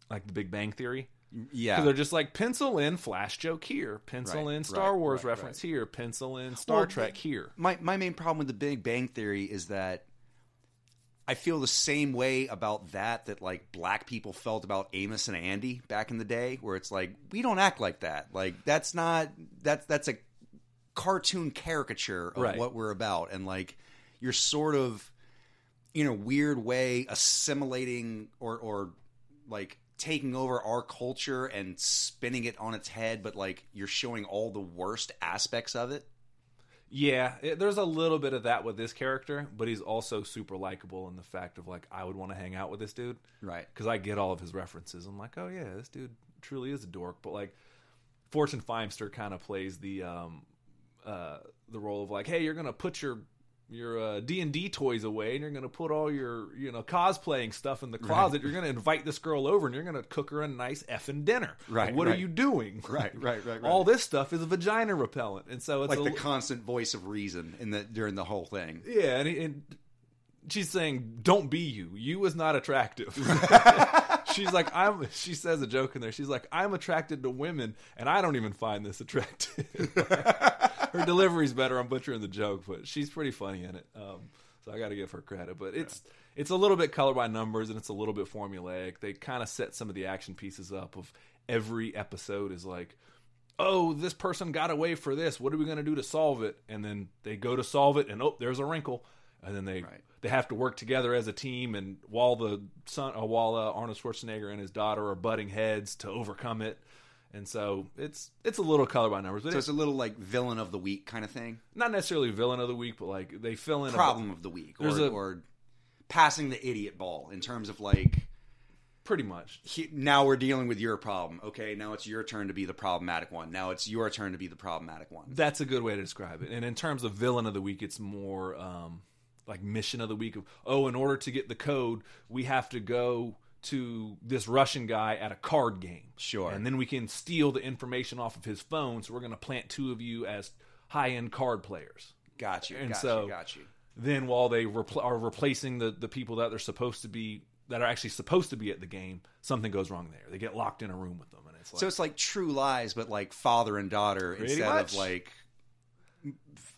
like the Big Bang Theory.
Yeah.
They're just like pencil in Flash joke here, pencil
Right,
in Star
right,
Wars
right,
reference here, pencil in Star
Well,
Trek here.
my my main problem with the Big Bang Theory is that I feel the same way about that that like black people felt about Amos and Andy back in the day, where it's like we don't act like that. Like that's not that's that's a cartoon caricature of what we're about, and like you're sort of in a weird way assimilating or or like taking over our culture and spinning it on its head, but like you're showing all the worst aspects of it.
Yeah, it, there's a little bit of that with this character, but he's also super likable in the fact of like I would want to hang out with this dude
Right.
because I get all of his references. I'm like, oh yeah, this dude truly is a dork. But like, Fortune Feimster kind of plays the um, uh, the role of like, hey, you're gonna put your your uh, D and D toys away, and you're gonna put all your you know cosplaying stuff in the closet. You're gonna invite this girl over, and you're gonna cook her a nice effing dinner.
Right,
What are you doing?
Right, right, right, right.
All this stuff is a vagina repellent, and so it's
like
a,
the constant voice of reason in the during the whole thing.
Yeah, and, and she's saying, "Don't be you. You is not attractive." she's like, "I'm." She says a joke in there. She's like, "I'm attracted to women, and I don't even find this attractive." Her delivery's better. I'm butchering the joke, but she's pretty funny in it. Um, so I got to give her credit. But it's it's a little bit color by numbers, and it's a little bit formulaic. They kind of set some of the action pieces up. Of every episode is like oh, this person got away for this. What are we going to do to solve it? And then they go to solve it, and oh, there's a wrinkle. And then they
Right.
they have to work together as a team. And while the son, uh, while uh, Arnold Schwarzenegger and his daughter are butting heads to overcome it, And so it's it's a little color by numbers, but
So
it's
a little like villain of the week kind of thing.
not necessarily villain of the week, but like they fill in a-
Problem of the week, or,
a-
or passing the idiot ball in terms of like
pretty much.
he, now we're dealing with your problem. Okay, now it's your turn to be the problematic one. Now it's your turn to be the problematic one.
That's a good way to describe it. And in terms of villain of the week, it's more um, like mission of the week of oh, in order to get the code, we have to go to this Russian guy at a card game.
Sure.
And then we can steal the information off of his phone. So we're going to plant two of you as high end card players.
Got you.
And
got
so-
you. Got you.
Then while they repl- are replacing the, the people that they're supposed to be that are actually supposed to be at the game, something goes wrong there. They get locked in a room with them, and it's like
So it's like True Lies, but like father and daughter instead
much.
of like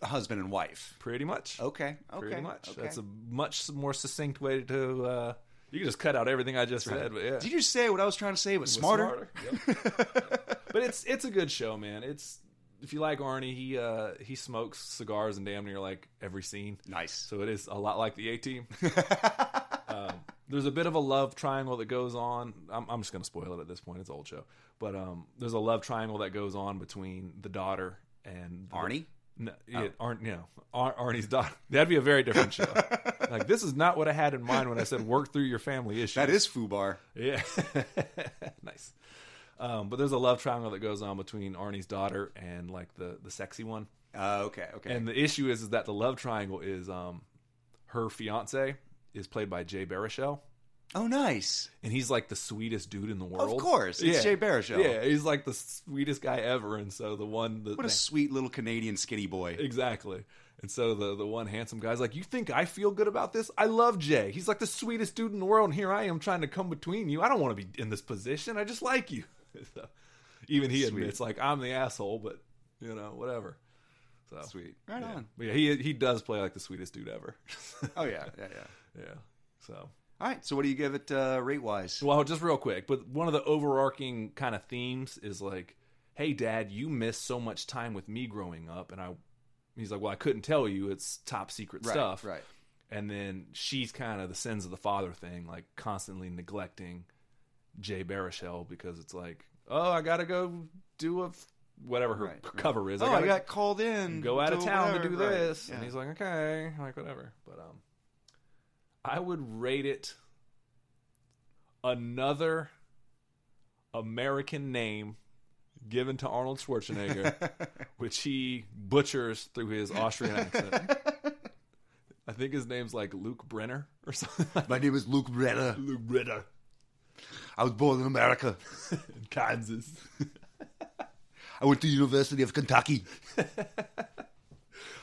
husband and wife.
pretty much.
Okay. Okay.
pretty much.
Okay.
That's a much more succinct way to. Uh, you can just cut out everything I just said, but yeah,
Did you say what I was trying to say, but
was
smarter?
Yep. but it's it's a good show, man. It's if you like Arnie, he uh, he smokes cigars in damn near like every scene.
Nice.
So it is a lot like the A Team. um, there's a bit of a love triangle that goes on. I'm, I'm just going to spoil it at this point. It's an old show, but um, there's a love triangle that goes on between the daughter and the-
Arnie?
No, yeah, Arn, you know, Ar- Arnie's daughter. That'd be a very different show. like this is not what I had in mind when I said work through your family issues.
That is Fubar.
Yeah. nice. Um, but there's a love triangle that goes on between Arnie's daughter and like the the sexy one.
Uh, okay. Okay.
And the issue is is that the love triangle is um her fiance is played by Jay Baruchel.
Oh, nice.
And he's like the sweetest dude in the world.
Of course, it's Jay Baruchel.
Yeah, he's like the sweetest guy ever. And so the one, the,
What a sweet little Canadian skinny boy.
Exactly. And so the the one handsome guy's like, "You think I feel good about this? I love Jay. He's like the sweetest dude in the world, and here I am trying to come between you. I don't want to be in this position. I just like you." So, even he
Sweet.
admits, like, "I'm the asshole," but you know, whatever. So
Sweet. Right
yeah.
on.
But yeah, he he does play like the sweetest dude ever.
Oh yeah, yeah, yeah.
yeah. So
All right. So what do you give it uh, rate wise?
well, just real quick, but one of the overarching kind of themes is like, "Hey, Dad, you missed so much time with me growing up," and I. He's like, well, I couldn't tell you. It's top secret
Right.
stuff.
Right.
and then she's kind of the sins of the father thing, like constantly neglecting Jay Baruchel because it's like, oh, I gotta go do a f- whatever her
Right, right.
cover is.
Oh, I
gotta
got called in.
go out of
to
town to
whatever.
do
Right.
this,
Yeah.
and he's like, okay, like whatever. But um, I would rate it another American name given to Arnold Schwarzenegger, which he butchers through his Austrian accent. I think his name's like Luke Brenner or something.
My name is Luke Brenner.
Luke Brenner
I was born in America.
in Kansas.
I went to the University of Kentucky.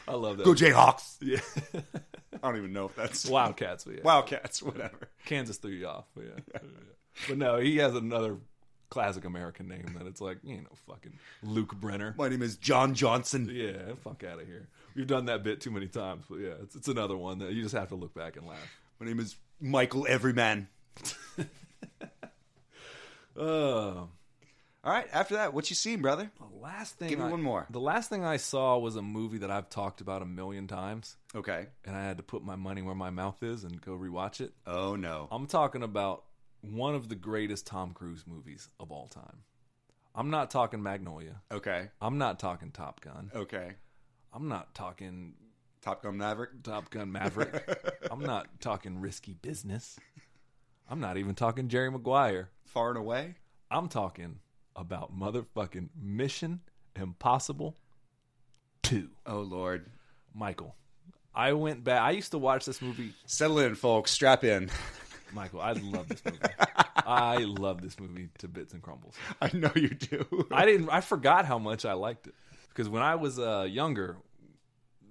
I love that.
Go Jayhawks.
yeah.
I don't even know if that's
Wildcats, but yeah.
Wildcats. Whatever.
Kansas threw you off, but yeah. but no, he has another classic American name that it's like, you know, fucking Luke Brenner.
My name is John Johnson.
Yeah, fuck out of here. We've done that bit too many times, but yeah, it's, it's another one that you just have to look back and laugh.
My name is Michael Everyman.
Uh,
All right. After that, what you seen, brother?
the last thing
Give me
I-
one more.
The last thing I saw was a movie that I've talked about a million times,
Okay.
and I had to put my money where my mouth is and go rewatch it.
Oh no.
I'm talking about one of the greatest Tom Cruise movies of all time. I'm not talking Magnolia.
Okay.
I'm not talking Top Gun.
Okay.
I'm not talking
Top Gun Maverick.
Top Gun Maverick. I'm not talking Risky Business. I'm not even talking Jerry Maguire.
Far and away.
I'm talking about motherfucking Mission Impossible 2.
Oh lord.
Michael, I went back. I used to watch this movie.
Settle in, folks. Strap in.
Michael, I love this movie. I love this movie to bits and crumbles.
I know you do.
I didn't. I forgot how much I liked it because when I was uh, younger,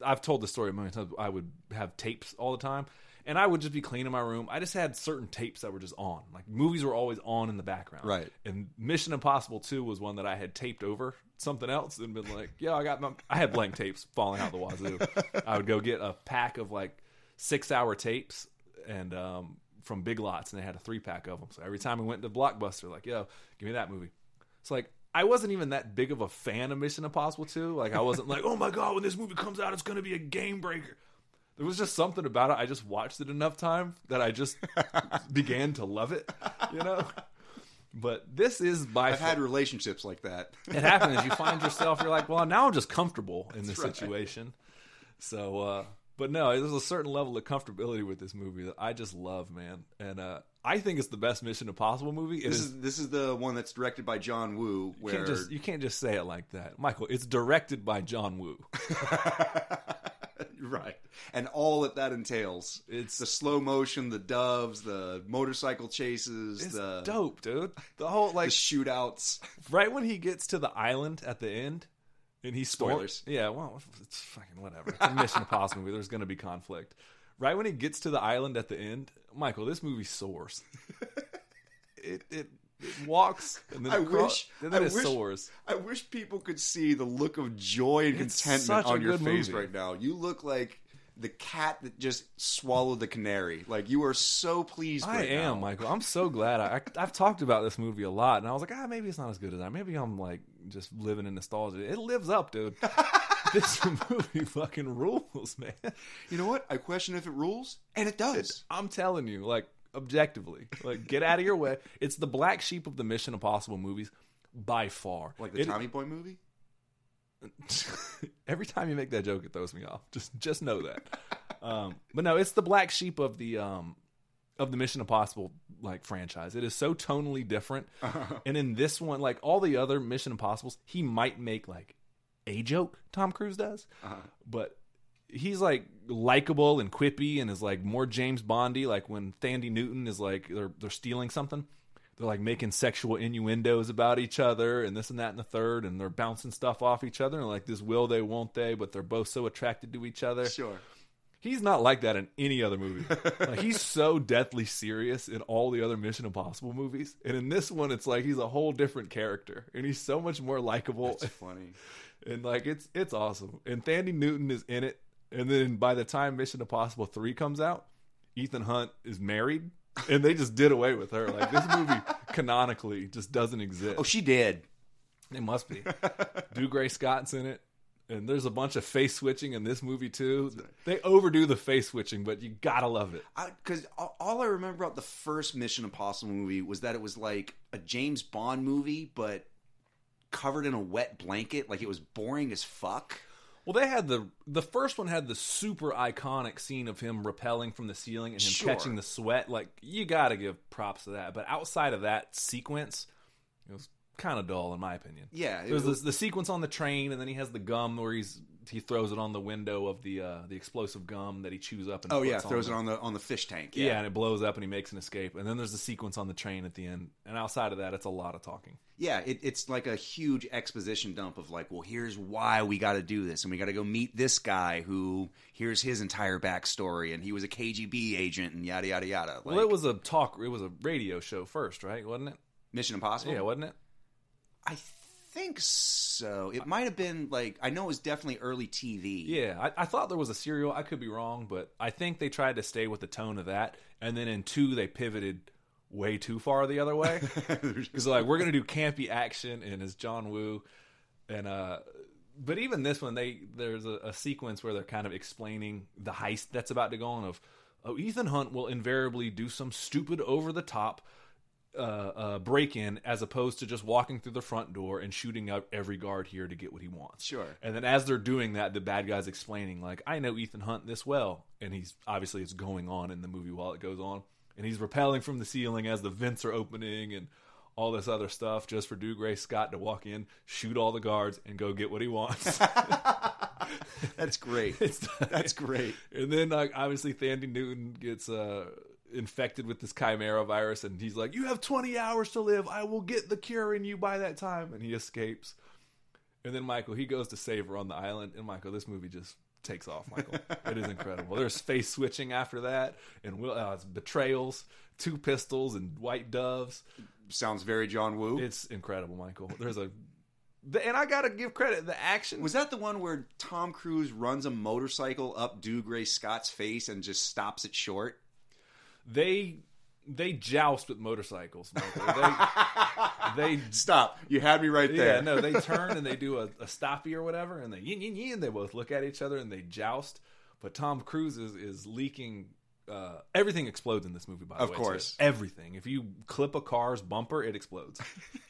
I've told the story a million times. I would have tapes all the time, and I would just be cleaning my room. I just had certain tapes that were just on. Like movies were always on in the background.
Right.
And Mission Impossible Two was one that I had taped over something else and been like, "Yeah, I got my." I had blank tapes falling out the wazoo. I would go get a pack of like six hour tapes and um, from Big Lots, and they had a three pack of them. So every time we went to Blockbuster, like, "Yo, give me that movie." It's like I wasn't even that big of a fan of Mission Impossible 2. Like I wasn't like, oh my god, when this movie comes out, it's gonna be a game breaker. There was just something about it. I just watched it enough time that I just began to love it, you know. But this is by
I've
far-
had relationships like that.
it happens. You find yourself, you're like, well, now I'm just comfortable in this
right.
situation. So, uh, but no, there's a certain level of comfortability with this movie that I just love, man. And uh, I think it's the best Mission Impossible movie. It
This
is.
is this is the one that's directed by John Woo,
You
where
can't, just, you can't just say it like that, Michael. It's directed by John Woo.
right, and all that that entails.
It's-
the slow motion, the doves, the motorcycle chases,
It's
the
dope, dude. The whole
the
like
shootouts.
right when he gets to the island at the end, and he storm-
Spoilers.
Yeah, well, it's fucking whatever. It's a Mission Impossible movie. There's going to be conflict. Right when he gets to the island at the end, Michael, this movie soars. it, it it walks and then
I
it craw-
wish-
and then
I
it
wish-
soars.
I wish people could see the look of joy and
It's
contentment on your face
movie.
right now. You look like the cat that just swallowed the canary. Like you are so pleased.
I
right
am,
now.
Michael. I'm so glad. I, I I've talked about this movie a lot, and I was like, ah, maybe it's not as good as I. Maybe I'm like just living in nostalgia. It lives up, dude. this movie fucking rules, man.
You know what? I question if it rules, and it does.
I'm telling you, like objectively, like get out of your way. It's the black sheep of the Mission Impossible movies by far.
like the
It-
Tommy Boy movie.
Every time you make that joke, it throws me off. Just just know that. um, but no, it's the black sheep of the um of the Mission Impossible like franchise. It is so tonally different. And in this one, like all the other Mission Impossibles, he might make like a joke. Tom Cruise does, but he's like likable and quippy and is like more James Bondy. Like when Thandie Newton is like they're they're stealing something, they're like making sexual innuendos about each other and this and that and the third, and they're bouncing stuff off each other and like this will they won't they, but they're both so attracted to each other.
Sure.
He's not like that in any other movie. like he's so deathly serious in all the other Mission Impossible movies, and in this one, it's like he's a whole different character, and he's so much more likable.
It's funny.
and like it's it's awesome. And Thandie Newton is in it, and then by the time Mission Impossible three comes out, Ethan Hunt is married, and they just did away with her. Like this movie canonically just doesn't exist.
Oh, she did.
It must be. Dougray Scott's in it. And there's a bunch of face switching in this movie too. They overdo the face switching, but you gotta love it.
Because all I remember about the first Mission Impossible movie was that it was like a James Bond movie, but covered in a wet blanket. Like it was boring as fuck.
Well, they had the the first one had the super iconic scene of him rappelling from the ceiling and him
Sure.
catching the sweat. Like you gotta give props to that. But outside of that sequence, it was kind of dull in my opinion.
Yeah, it
There's
was-
the, the sequence on the train, and then he has the gum where he's he throws it on the window of the uh, the explosive gum that he chews up. and
Oh yeah, throws
the-
it on the on the fish tank.
Yeah.
Yeah,
and it blows up and he makes an escape. And then there's the sequence on the train at the end. And outside of that, it's a lot of talking.
yeah. It, it's like a huge exposition dump of like, well, here's why we got to do this, and we got to go meet this guy who here's his entire backstory, and he was a KGB agent, and yada yada yada. Like,
well, it was a talk. It was a radio show first, right? Wasn't it?
Mission Impossible.
Yeah, wasn't it?
I think so. It might have been like I know it was definitely early TV.
Yeah, I, I thought there was a serial. I could be wrong, but I think they tried to stay with the tone of that. And then in two, they pivoted way too far the other way because like we're gonna do campy action and it's John Woo, and uh, but even this one, they there's a, a sequence where they're kind of explaining the heist that's about to go on. Of oh, Ethan Hunt will invariably do some stupid over the top uh, uh, break in as opposed to just walking through the front door and shooting out every guard here to get what he wants.
Sure.
And then as they're doing that, the bad guy's explaining, like, I know Ethan Hunt this well. And he's obviously it's going on in the movie while it goes on. And he's rappelling from the ceiling as the vents are opening and all this other stuff just for Dougray Scott to walk in, shoot all the guards, and go get what he wants.
That's great. That's great.
and then like obviously Thandie Newton gets uh infected with this chimera virus and he's like, You have twenty hours to live, I will get the cure in you by that time and he escapes. And then Michael, he goes to save her on the island, and Michael, this movie just takes off, Michael. it is incredible. There's face switching after that, and will uh, betrayals, two pistols, and white doves.
Sounds very John Woo.
It's incredible, Michael. There's a, the, and I gotta give credit. The action
was that the one where Tom Cruise runs a motorcycle up Dougray Scott's face and just stops it short?
They they joust with motorcycles. Michael. They they
Stop. You had me right there.
yeah no they turn and they do a, a stoppy or whatever and they yin yin yin. They both look at each other and they joust. But Tom Cruise is, is leaking uh, everything explodes in this movie. By the
Of
way, Of
course.
too. everything. If you clip a car's bumper, it explodes.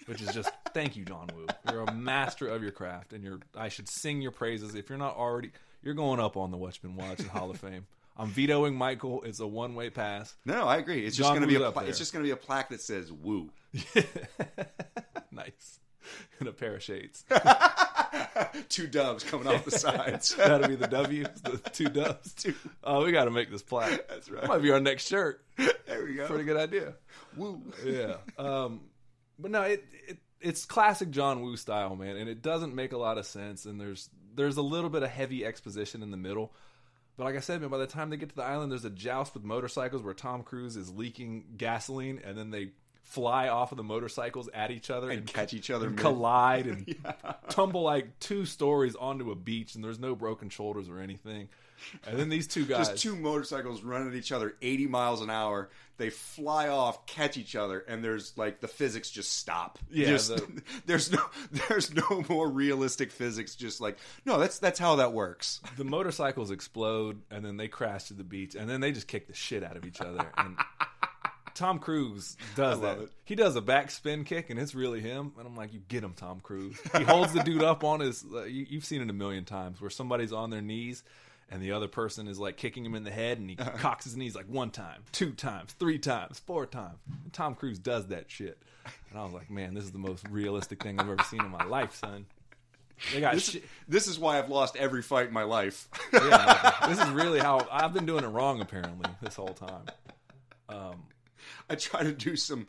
Which is just thank you, John Woo. You're a master of your craft, and you're. I should sing your praises. If you're not already, you're going up on the Watchmen Watch and Hall of Fame. I'm vetoing Michael. It's a one way pass.
No, I agree. It's just going to be a pla- it's just going to be a plaque that says "Woo."
nice. And a pair of shades.
Two doves coming off the sides.
That'll be the W's, the two doves.
Two.
Oh, we got to make this plaque.
That's
That
right.
might be our next shirt.
There we go.
Pretty good idea.
Woo.
Yeah. Um, but no, it, it it's classic John Woo style, man, and it doesn't make a lot of sense. And there's there's a little bit of heavy exposition in the middle. But like I said, man, by the time they get to the island, there's a joust with motorcycles where Tom Cruise is leaking gasoline, and then they fly off of the motorcycles at each other
And catch each other
and
mid-
collide and tumble like two stories onto a beach, and there's no broken shoulders or anything. And then these two guys,
Just two motorcycles running at each other 80 miles an hour. They fly off, catch each other, and there's like the physics just stop.
Yeah,
Just-
the-
there's no there's no more realistic physics. Just like no, that's that's how that works.
the motorcycles explode and then they crash to the beach and then they just kick the shit out of each other and Tom Cruise does
love
that.
it.
He does a back spin kick and it's really him and I'm like you get him Tom Cruise. He holds the dude up on his uh, you, you've seen it a million times where somebody's on their knees and the other person is like kicking him in the head and he
Uh-huh.
cocks his knees like one time, two times, three times, four times. And Tom Cruise does that shit. And I was like, man, this is the most realistic thing I've ever seen in my life, son. They got
This,
shit.
this is why I've lost every fight in my life.
Yeah, this is really how I've been doing it wrong apparently this whole time. Um,
I try to do some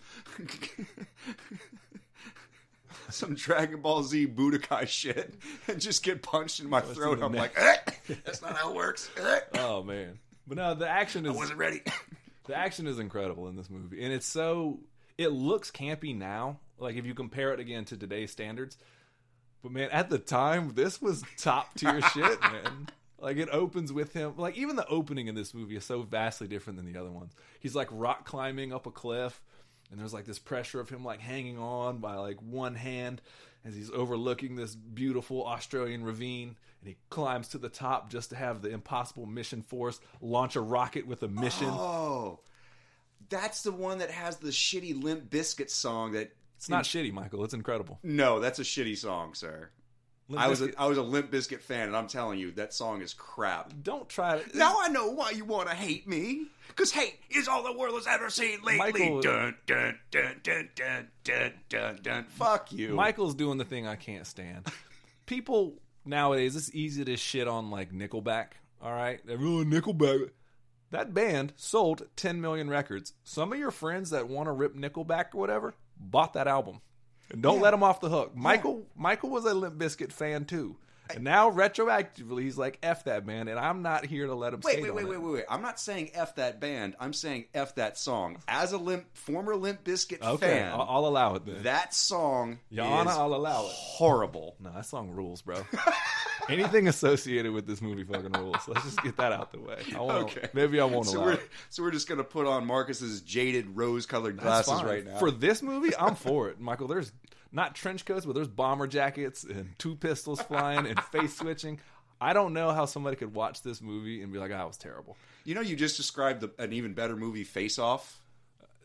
some Dragon Ball Z Budokai shit and just get punched in my throat.
in
I'm
neck.
like, eh, that's not how it works. Eh.
oh man, but no, the action
I
is
wasn't ready.
the action is incredible in this movie, and it's so it looks campy now. Like if you compare it again to today's standards, but man, at the time this was top tier shit, man. Like it opens with him. Like even the opening in this movie is so vastly different than the other ones. He's like rock climbing up a cliff, and there's like this pressure of him like hanging on by like one hand as he's overlooking this beautiful Australian ravine. And he climbs to the top just to have the impossible mission force launch a rocket with a mission.
Oh, that's the one that has the shitty Limp Bizkit song. That
It's not shitty, Michael. It's incredible.
no, that's a shitty song, sir.
Limp
I was a, I was a Limp Bizkit fan, and I'm telling you, that song is crap.
don't try to.
Now I know why you want to hate me. Because hate is all the world has ever seen lately.
Michael-
dun, dun, dun, dun, dun, dun, dun, dun. Fuck you.
Michael's doing the thing I can't stand. People nowadays, it's easy to shit on like Nickelback. All right, everyone oh, Nickelback. That band sold 10 million records. Some of your friends that want to rip Nickelback or whatever bought that album. And don't
Yeah.
let them off the hook. Michael Michael was a Limp Bizkit fan too. And now retroactively he's like F that band and I'm not here to let him
Wait, wait, wait,
it.
wait, wait, wait. I'm not saying F that band. I'm saying F that song. As a Limp, former Limp Bizkit
Okay,
fan,
I'll, I'll allow it then.
that song
Yana,
is
I'll allow it.
horrible.
No, that song rules, bro. Anything associated with this movie fucking rules. Let's just get that out the way. I won't,
Okay.
Maybe I won't
So
allow
we're,
it.
so we're just gonna put on Marcus's jaded rose-colored glasses right now.
For this movie, I'm for it, Michael. There's not trench coats, but there's bomber jackets and two pistols flying and face switching. I don't know how somebody could watch this movie and be like, "Ah, "That was terrible."
you know, you just described the, an even better movie, Face Off.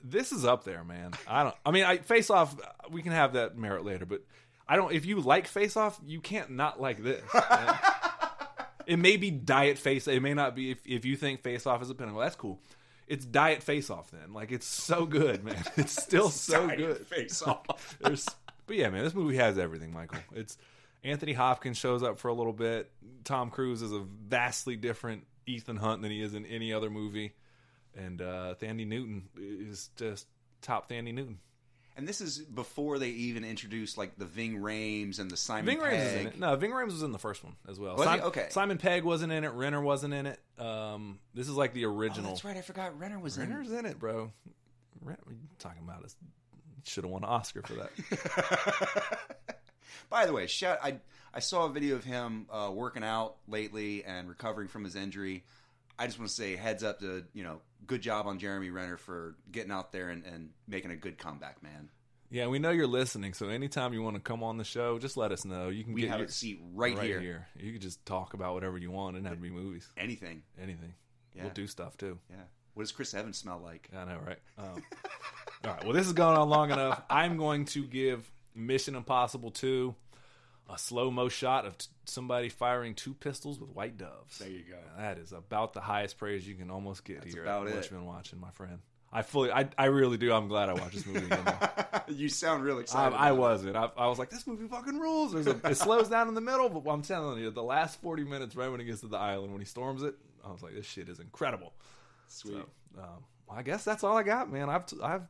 This is up there, man. I don't. I mean, I Face Off. We can have that merit later, but I don't. If you like Face Off, you can't not like this. it may be Diet Face. It may not be. If, if you think Face Off is a pinnacle, that's cool. It's Diet Face Off then. Like it's so good, man. It's still so
Diet
good.
Face Off.
There's, but yeah, man, this movie has everything, Michael. It's Anthony Hopkins shows up for a little bit. Tom Cruise is a vastly different Ethan Hunt than he is in any other movie, and uh, Thandie Newton is just top Thandie Newton.
And this is before they even introduced like the Ving Rhames and the Simon
Ving Rhames is in it. No, Ving Rhames was in the first one as well.
Was he? Okay.
Simon Pegg wasn't in it. Renner wasn't in it. Um, this is like the
Oh,
original.
that's right. I forgot Renner was in. It.
Renner's in it, bro. Renner, what are you talking about is should have won an Oscar for that.
By the way, shout I I saw a video of him uh, working out lately and recovering from his injury. I just want to say heads up to you know good job on Jeremy Renner for getting out there and, and making a good comeback, man.
yeah, we know you're listening, so anytime you want to come on the show, just let us know. You can
We
get
have
your,
a seat right, here.
You can just talk about whatever you want and have to be movies,
Anything.
anything.
Yeah.
We'll do stuff too.
Yeah. What does Chris Evans smell like?
I know, right? Um, all right. Well, this has gone on long enough. I'm going to give Mission Impossible 2 a slow mo shot of t- somebody firing two pistols with white doves.
There you go.
That is about the highest praise you can almost get here.
about
at
it.
Been watching, my friend. I fully, I, I really do. I'm glad I watched this movie again.
you sound real excited.
I
it.
wasn't. I, I was like, this movie fucking rules. A, it slows down in the middle, but I'm telling you, the last 40 minutes right when he gets to the island, when he storms it, I was like, this shit is incredible.
Sweet.
So, um, I guess that's all I got, man. I've t- I've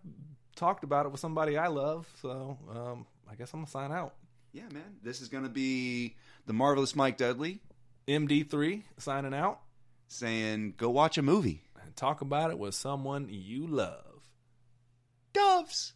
talked about it with somebody I love, so um, I guess I'm gonna sign out.
Yeah, man. This is going to be the marvelous Mike Dudley
MD3 signing out
saying, "Go watch a movie."
and talk about it with someone you love.
Doves.